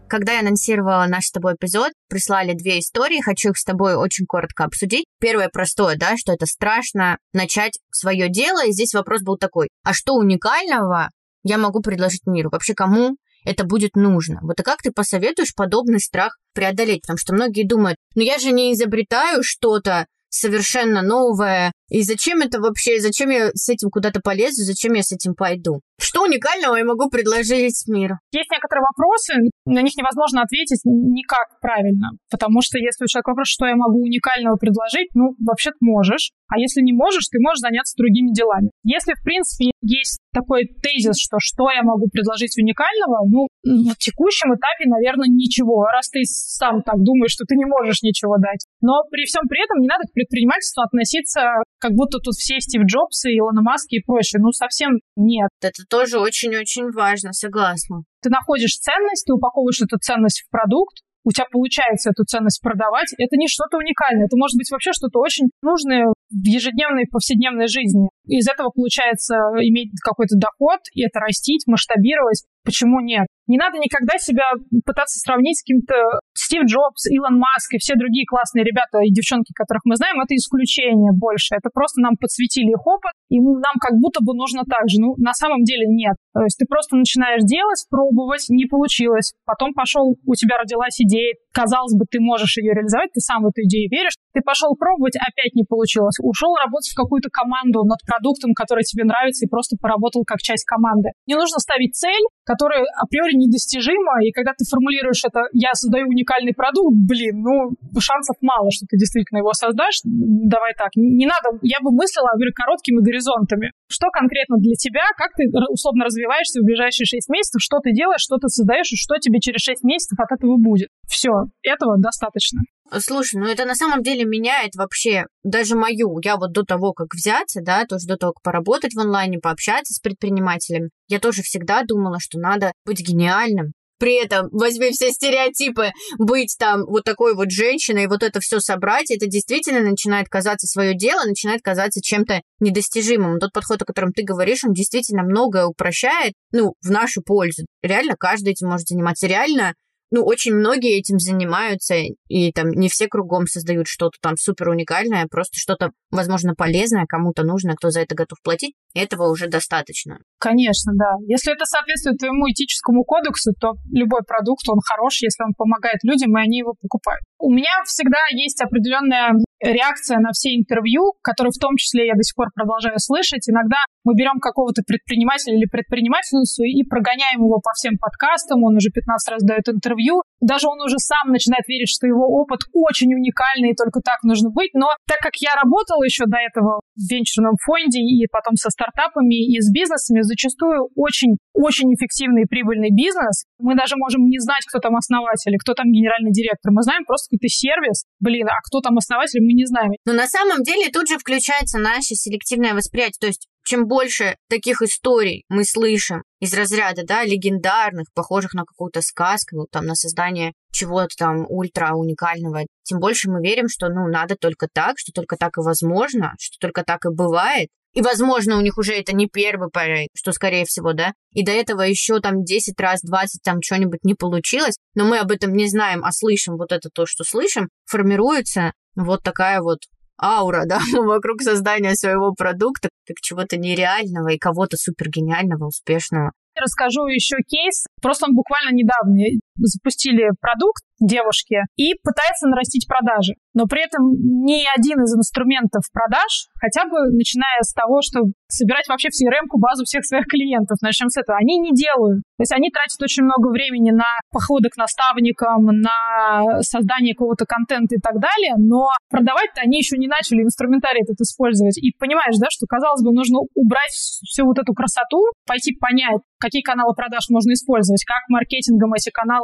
Когда я анонсировала наш с тобой эпизод, прислали две истории, хочу их с тобой очень коротко обсудить. Первое простое, да, что это страшно начать свое дело, и здесь вопрос был такой, а что уникального я могу предложить миру? Вообще кому это будет нужно. Вот и как ты посоветуешь подобный страх преодолеть? Потому что многие думают, ну я же не изобретаю что-то совершенно новое, и зачем это вообще, зачем я с этим куда-то полезу, зачем я с этим пойду? Что уникального я могу предложить миру? Есть некоторые вопросы, на них невозможно ответить никак правильно, потому что если у человека вопрос, что я могу уникального предложить, ну, вообще-то можешь, а если не можешь, ты можешь заняться другими делами. Если, в принципе, есть такой тезис, что что я могу предложить уникального, ну, в текущем этапе, наверное, ничего, раз ты сам так думаешь, что ты не можешь ничего дать. Но при всем при этом не надо к предпринимательству относиться как будто тут все Стив Джобсы, Илона Маски и прочее. Ну, совсем нет. Это тоже очень-очень важно, согласна. Ты находишь ценность, ты упаковываешь эту ценность в продукт, у тебя получается эту ценность продавать, это не что-то уникальное, это может быть вообще что-то очень нужное в ежедневной, повседневной жизни. Из этого получается иметь какой-то доход, и это растить, масштабировать. Почему нет? Не надо никогда себя пытаться сравнить с каким-то Стив Джобс, Илон Маск и все другие классные ребята и девчонки, которых мы знаем, это исключение больше. Это просто нам подсветили их опыт, и нам как будто бы нужно так же. Ну, на самом деле нет. То есть ты просто начинаешь делать, пробовать, не получилось. Потом пошел, у тебя родилась идея, казалось бы, ты можешь ее реализовать, ты сам в эту идею веришь. Ты пошел пробовать, опять не получилось. Ушел работать в какую-то команду над продуктом, который тебе нравится, и просто поработал как часть команды. Не нужно ставить цель, которая априори недостижима, и когда ты формулируешь это «я создаю уникальный продукт», блин, ну, шансов мало, что ты действительно его создашь. Давай так, не надо, я бы мыслила, говорю, короткими горизонтами. Что конкретно для тебя, как ты условно развиваешься в ближайшие 6 месяцев, что ты делаешь, что ты создаешь, и что тебе через 6 месяцев от этого будет. Все, этого достаточно. Слушай, ну это на самом деле меняет вообще даже мою. Я вот до того, как взяться, да, тоже до того, как поработать в онлайне, пообщаться с предпринимателем, я тоже всегда думала, что надо быть гениальным, при этом возьми все стереотипы, быть там вот такой вот женщиной, вот это все собрать, это действительно начинает казаться свое дело, начинает казаться чем-то недостижимым. Тот подход, о котором ты говоришь, он действительно многое упрощает, ну, в нашу пользу. Реально каждый этим может заниматься. Реально ну, очень многие этим занимаются, и там не все кругом создают что-то там супер уникальное, просто что-то, возможно, полезное, кому-то нужно, кто за это готов платить, этого уже достаточно. Конечно, да. Если это соответствует твоему этическому кодексу, то любой продукт, он хорош, если он помогает людям, и они его покупают. У меня всегда есть определенная реакция на все интервью, которые в том числе я до сих пор продолжаю слышать. Иногда мы берем какого-то предпринимателя или предпринимательницу и прогоняем его по всем подкастам, он уже 15 раз дает интервью, даже он уже сам начинает верить, что его опыт очень уникальный и только так нужно быть. Но так как я работала еще до этого в венчурном фонде и потом со стартапами и с бизнесами, зачастую очень-очень эффективный и прибыльный бизнес. Мы даже можем не знать, кто там основатель, кто там генеральный директор. Мы знаем просто какой-то сервис. Блин, а кто там основатель, мы не знаем. Но на самом деле тут же включается наше селективное восприятие. То есть чем больше таких историй мы слышим из разряда, да, легендарных, похожих на какую-то сказку, ну, там, на создание чего-то там ультра уникального, тем больше мы верим, что, ну, надо только так, что только так и возможно, что только так и бывает. И, возможно, у них уже это не первый проект, что, скорее всего, да. И до этого еще там 10 раз, 20 там что-нибудь не получилось, но мы об этом не знаем, а слышим вот это то, что слышим, формируется вот такая вот аура, да, вокруг создания своего продукта, как чего-то нереального и кого-то супергениального, успешного. Расскажу еще кейс. Просто он буквально недавно запустили продукт девушки и пытается нарастить продажи. Но при этом ни один из инструментов продаж, хотя бы начиная с того, что собирать вообще в CRM-ку базу всех своих клиентов, начнем с этого, они не делают. То есть они тратят очень много времени на походы к наставникам, на создание какого-то контента и так далее, но продавать-то они еще не начали инструментарий этот использовать. И понимаешь, да, что, казалось бы, нужно убрать всю вот эту красоту, пойти понять, какие каналы продаж можно использовать, как маркетингом эти каналы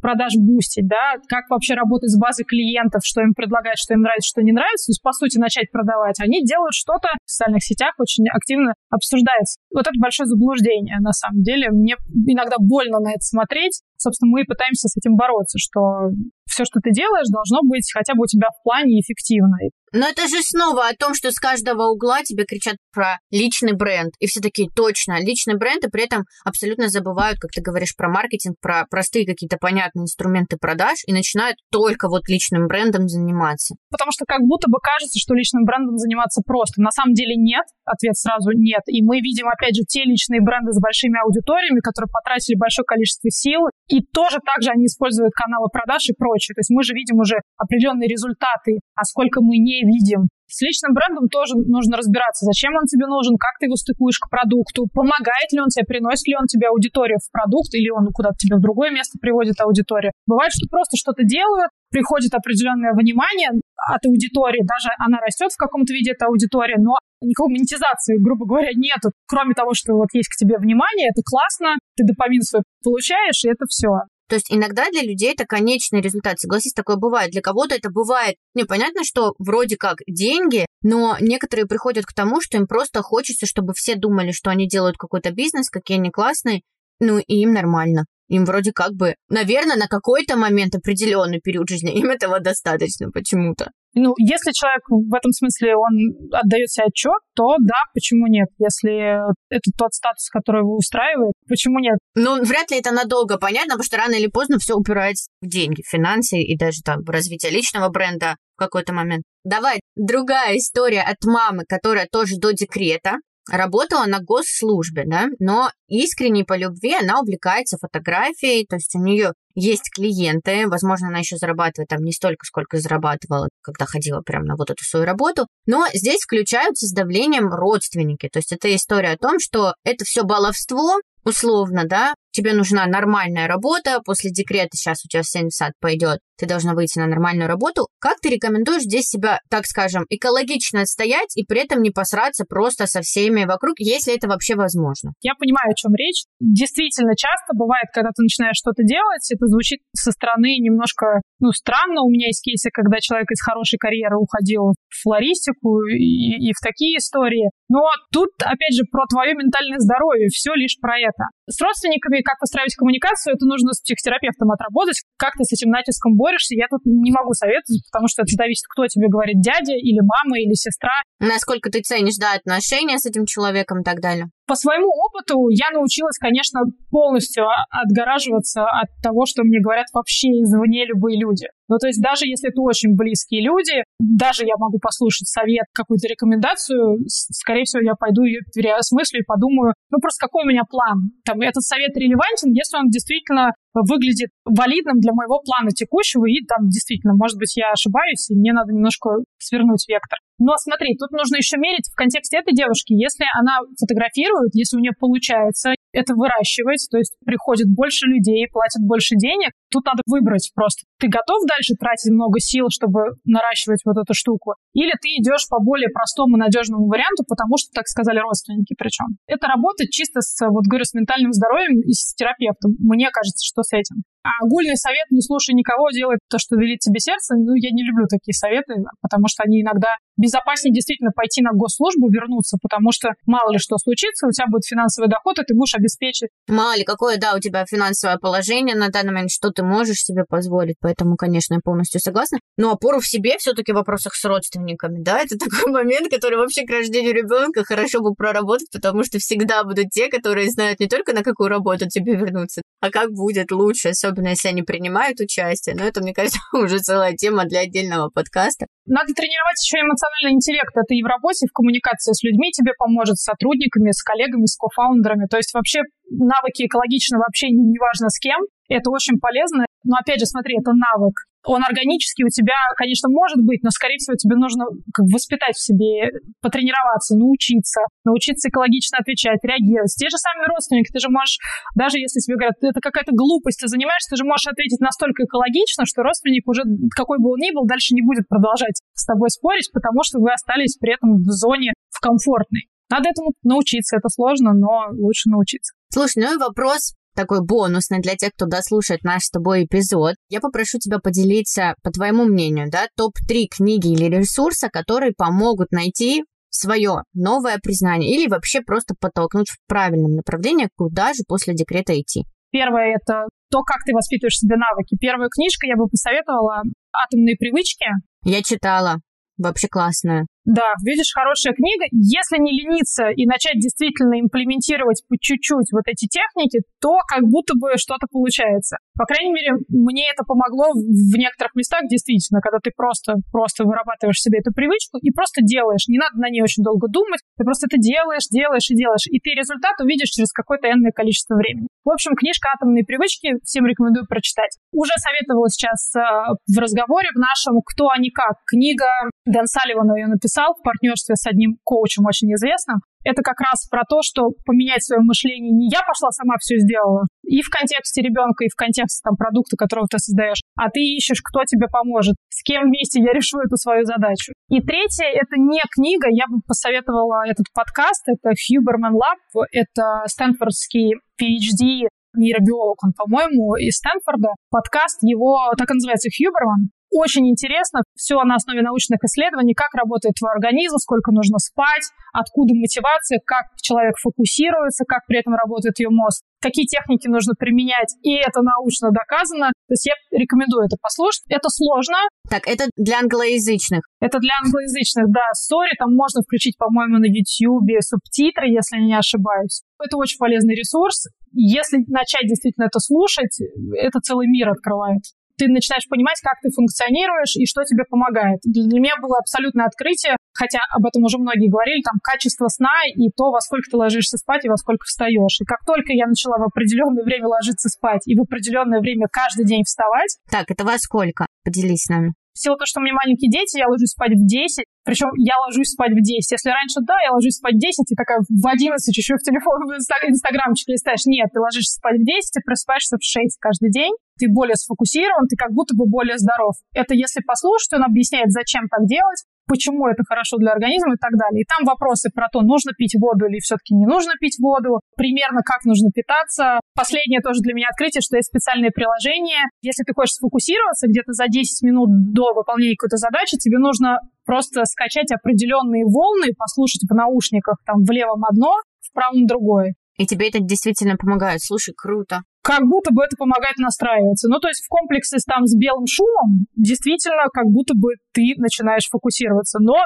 продаж бустить, да, как вообще работать с базой клиентов, что им предлагать, что им нравится, что не нравится, то есть, по сути, начать продавать. Они делают что-то в социальных сетях, очень активно обсуждается. Вот это большое заблуждение, на самом деле. Мне иногда больно на это смотреть. Собственно, мы пытаемся с этим бороться, что все, что ты делаешь, должно быть хотя бы у тебя в плане эффективно. Но это же снова о том, что с каждого угла тебе кричат про личный бренд. И все такие, точно, личный бренд, и при этом абсолютно забывают, как ты говоришь, про маркетинг, про простые какие-то понятные инструменты продаж, и начинают только вот личным брендом заниматься. Потому что как будто бы кажется, что личным брендом заниматься просто. На самом деле нет. Ответ сразу нет. И мы видим, опять же, те личные бренды с большими аудиториями, которые потратили большое количество сил, и тоже также они используют каналы продаж и прочее. То есть мы же видим уже определенные результаты, а сколько мы не видим. С личным брендом тоже нужно разбираться, зачем он тебе нужен, как ты его стыкуешь к продукту, помогает ли он тебе, приносит ли он тебе аудиторию в продукт, или он куда-то тебе в другое место приводит аудиторию. Бывает, что просто что-то делают, приходит определенное внимание от аудитории, даже она растет в каком-то виде, эта аудитория, но никакой монетизации, грубо говоря, нету. Кроме того, что вот есть к тебе внимание, это классно, ты допамин свой получаешь, и это все. То есть иногда для людей это конечный результат. Согласись, такое бывает. Для кого-то это бывает. Не, понятно, что вроде как деньги, но некоторые приходят к тому, что им просто хочется, чтобы все думали, что они делают какой-то бизнес, какие они классные, ну и им нормально. Им вроде как бы, наверное, на какой-то момент, определенный период жизни, им этого достаточно почему-то. Ну, если человек в этом смысле, он отдает себе отчет, то да, почему нет? Если это тот статус, который его устраивает, почему нет? Ну, вряд ли это надолго понятно, потому что рано или поздно все упирается в деньги, в финансы и даже там в развитие личного бренда в какой-то момент. Давай, другая история от мамы, которая тоже до декрета работала на госслужбе, да, но искренне по любви она увлекается фотографией, то есть у нее есть клиенты, возможно, она еще зарабатывает там не столько, сколько зарабатывала, когда ходила прямо на вот эту свою работу, но здесь включаются с давлением родственники, то есть это история о том, что это все баловство, условно, да, тебе нужна нормальная работа, после декрета сейчас у тебя сын в сад пойдет, ты должна выйти на нормальную работу. Как ты рекомендуешь здесь себя, так скажем, экологично отстоять и при этом не посраться просто со всеми вокруг, если это вообще возможно? Я понимаю, о чем речь. Действительно, часто бывает, когда ты начинаешь что-то делать, это звучит со стороны немножко, ну, странно. У меня есть кейсы, когда человек из хорошей карьеры уходил в флористику и, и в такие истории. Но тут, опять же, про твое ментальное здоровье, все лишь про это. С родственниками как построить коммуникацию, это нужно с психотерапевтом отработать. Как ты с этим натиском борешься, я тут не могу советовать, потому что это зависит, кто тебе говорит, дядя или мама или сестра. Насколько ты ценишь, да, отношения с этим человеком и так далее. По своему опыту я научилась, конечно, полностью отгораживаться от того, что мне говорят вообще извне любые люди. Ну, то есть даже если это очень близкие люди, даже я могу послушать совет, какую-то рекомендацию, скорее всего, я пойду ее переосмыслю и подумаю, ну, просто какой у меня план? Там, этот совет релевантен, если он действительно выглядит валидным для моего плана текущего, и там действительно, может быть, я ошибаюсь, и мне надо немножко свернуть вектор. Но смотри, тут нужно еще мерить в контексте этой девушки. Если она фотографирует, если у нее получается это выращивать, то есть приходит больше людей, платят больше денег, тут надо выбрать просто. Ты готов дальше тратить много сил, чтобы наращивать вот эту штуку? Или ты идешь по более простому, надежному варианту, потому что так сказали родственники причем. Это работает чисто с, вот говорю, с ментальным здоровьем и с терапевтом. Мне кажется, что с этим. А огульный совет «не слушай никого, делай то, что велит тебе сердце», ну, я не люблю такие советы, потому что они иногда безопаснее действительно пойти на госслужбу, вернуться, потому что мало ли что случится, у тебя будет финансовый доход, и ты будешь обеспечить. Мало ли какое, да, у тебя финансовое положение на данный момент, что ты можешь себе позволить, поэтому, конечно, я полностью согласна. Но опору в себе все-таки в вопросах с родственниками, да, это такой момент, который вообще к рождению ребенка хорошо бы проработать, потому что всегда будут те, которые знают не только на какую работу тебе вернуться, а как будет лучше, особенно если они принимают участие. Но это, мне кажется, уже целая тема для отдельного подкаста. Надо тренировать еще эмоциональный интеллект. Это и в работе, и в коммуникации с людьми тебе поможет, с сотрудниками, с коллегами, с кофаундерами. То есть вообще навыки экологичного общения, неважно с кем, это очень полезно. Но опять же, смотри, это навык он органически у тебя, конечно, может быть, но, скорее всего, тебе нужно как воспитать в себе, потренироваться, научиться, научиться экологично отвечать, реагировать. Те же самые родственники, ты же можешь, даже если тебе говорят, это какая-то глупость, ты занимаешься, ты же можешь ответить настолько экологично, что родственник уже, какой бы он ни был, дальше не будет продолжать с тобой спорить, потому что вы остались при этом в зоне в комфортной. Надо этому научиться, это сложно, но лучше научиться. Слушай, ну и вопрос такой бонусный для тех, кто дослушает наш с тобой эпизод. Я попрошу тебя поделиться, по твоему мнению, да, топ-3 книги или ресурса, которые помогут найти свое новое признание или вообще просто подтолкнуть в правильном направлении, куда же после декрета идти. Первое — это то, как ты воспитываешь себе навыки. Первая книжка я бы посоветовала «Атомные привычки». Я читала. Вообще классная. Да, видишь, хорошая книга. Если не лениться и начать действительно имплементировать по чуть-чуть вот эти техники, то как будто бы что-то получается. По крайней мере, мне это помогло в некоторых местах действительно, когда ты просто, просто вырабатываешь себе эту привычку и просто делаешь. Не надо на ней очень долго думать, ты просто это делаешь, делаешь и делаешь. И ты результат увидишь через какое-то энное количество времени. В общем, книжка «Атомные привычки» всем рекомендую прочитать. Уже советовала сейчас э, в разговоре в нашем «Кто они как». Книга Дэн Салливана ее написал в партнерстве с одним коучем очень известным. Это как раз про то, что поменять свое мышление. Не я пошла сама все сделала, и в контексте ребенка, и в контексте там, продукта, которого ты создаешь, а ты ищешь, кто тебе поможет, с кем вместе я решу эту свою задачу. И третье, это не книга, я бы посоветовала этот подкаст, это Huberman Lab, это стэнфордский PhD нейробиолог, он, по-моему, из Стэнфорда. Подкаст его, так и называется, Хьюберман. Очень интересно, все на основе научных исследований, как работает твой организм, сколько нужно спать, откуда мотивация, как человек фокусируется, как при этом работает ее мозг, какие техники нужно применять, и это научно доказано. То есть я рекомендую это послушать. Это сложно. Так, это для англоязычных. Это для англоязычных, да. Сори, там можно включить, по-моему, на YouTube субтитры, если я не ошибаюсь. Это очень полезный ресурс. Если начать действительно это слушать, это целый мир открывает ты начинаешь понимать, как ты функционируешь и что тебе помогает. Для меня было абсолютное открытие, хотя об этом уже многие говорили, там качество сна и то, во сколько ты ложишься спать и во сколько встаешь. И как только я начала в определенное время ложиться спать и в определенное время каждый день вставать... Так, это во сколько? Поделись с нами. В силу того, что у меня маленькие дети, я ложусь спать в 10, причем я ложусь спать в 10. Если раньше, да, я ложусь спать в 10, и такая в 11 еще в телефон, в инстаграмчик листаешь. Нет, ты ложишься спать в 10, и просыпаешься в 6 каждый день. Ты более сфокусирован, ты как будто бы более здоров. Это если послушать, он объясняет, зачем так делать, почему это хорошо для организма и так далее. И там вопросы про то, нужно пить воду или все-таки не нужно пить воду, примерно как нужно питаться. Последнее тоже для меня открытие, что есть специальные приложения. Если ты хочешь сфокусироваться где-то за 10 минут до выполнения какой-то задачи, тебе нужно просто скачать определенные волны, послушать в наушниках, там в левом одно, в правом другое. И тебе это действительно помогает. Слушай, круто как будто бы это помогает настраиваться. Ну, то есть в комплексе с, там, с белым шумом действительно как будто бы ты начинаешь фокусироваться. Но,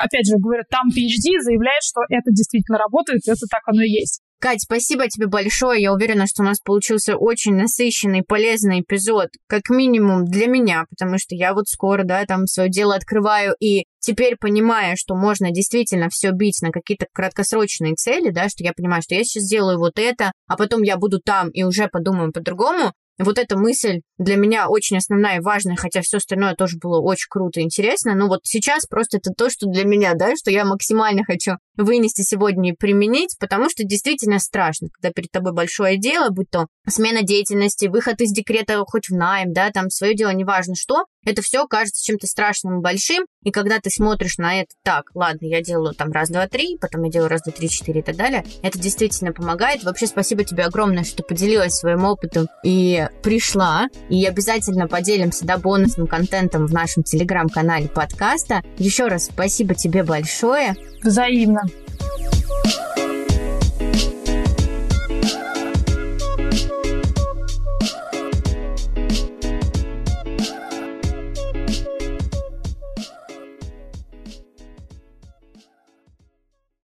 опять же, говорят, там PhD заявляет, что это действительно работает, это так оно и есть. Кать, спасибо тебе большое. Я уверена, что у нас получился очень насыщенный, полезный эпизод, как минимум для меня, потому что я вот скоро, да, там свое дело открываю, и теперь понимая, что можно действительно все бить на какие-то краткосрочные цели, да, что я понимаю, что я сейчас сделаю вот это, а потом я буду там и уже подумаю по-другому, вот эта мысль для меня очень основная и важная, хотя все остальное тоже было очень круто и интересно. Но вот сейчас просто это то, что для меня, да, что я максимально хочу вынести сегодня и применить, потому что действительно страшно, когда перед тобой большое дело, будь то смена деятельности, выход из декрета хоть в найм, да, там свое дело, неважно что, это все кажется чем-то страшным и большим, и когда ты смотришь на это так, ладно, я делаю там раз, два, три, потом я делаю раз, два, три, четыре и так далее, это действительно помогает. Вообще спасибо тебе огромное, что поделилась своим опытом и пришла, и обязательно поделимся, да, бонусным контентом в нашем телеграм-канале подкаста. Еще раз спасибо тебе большое. Взаимно.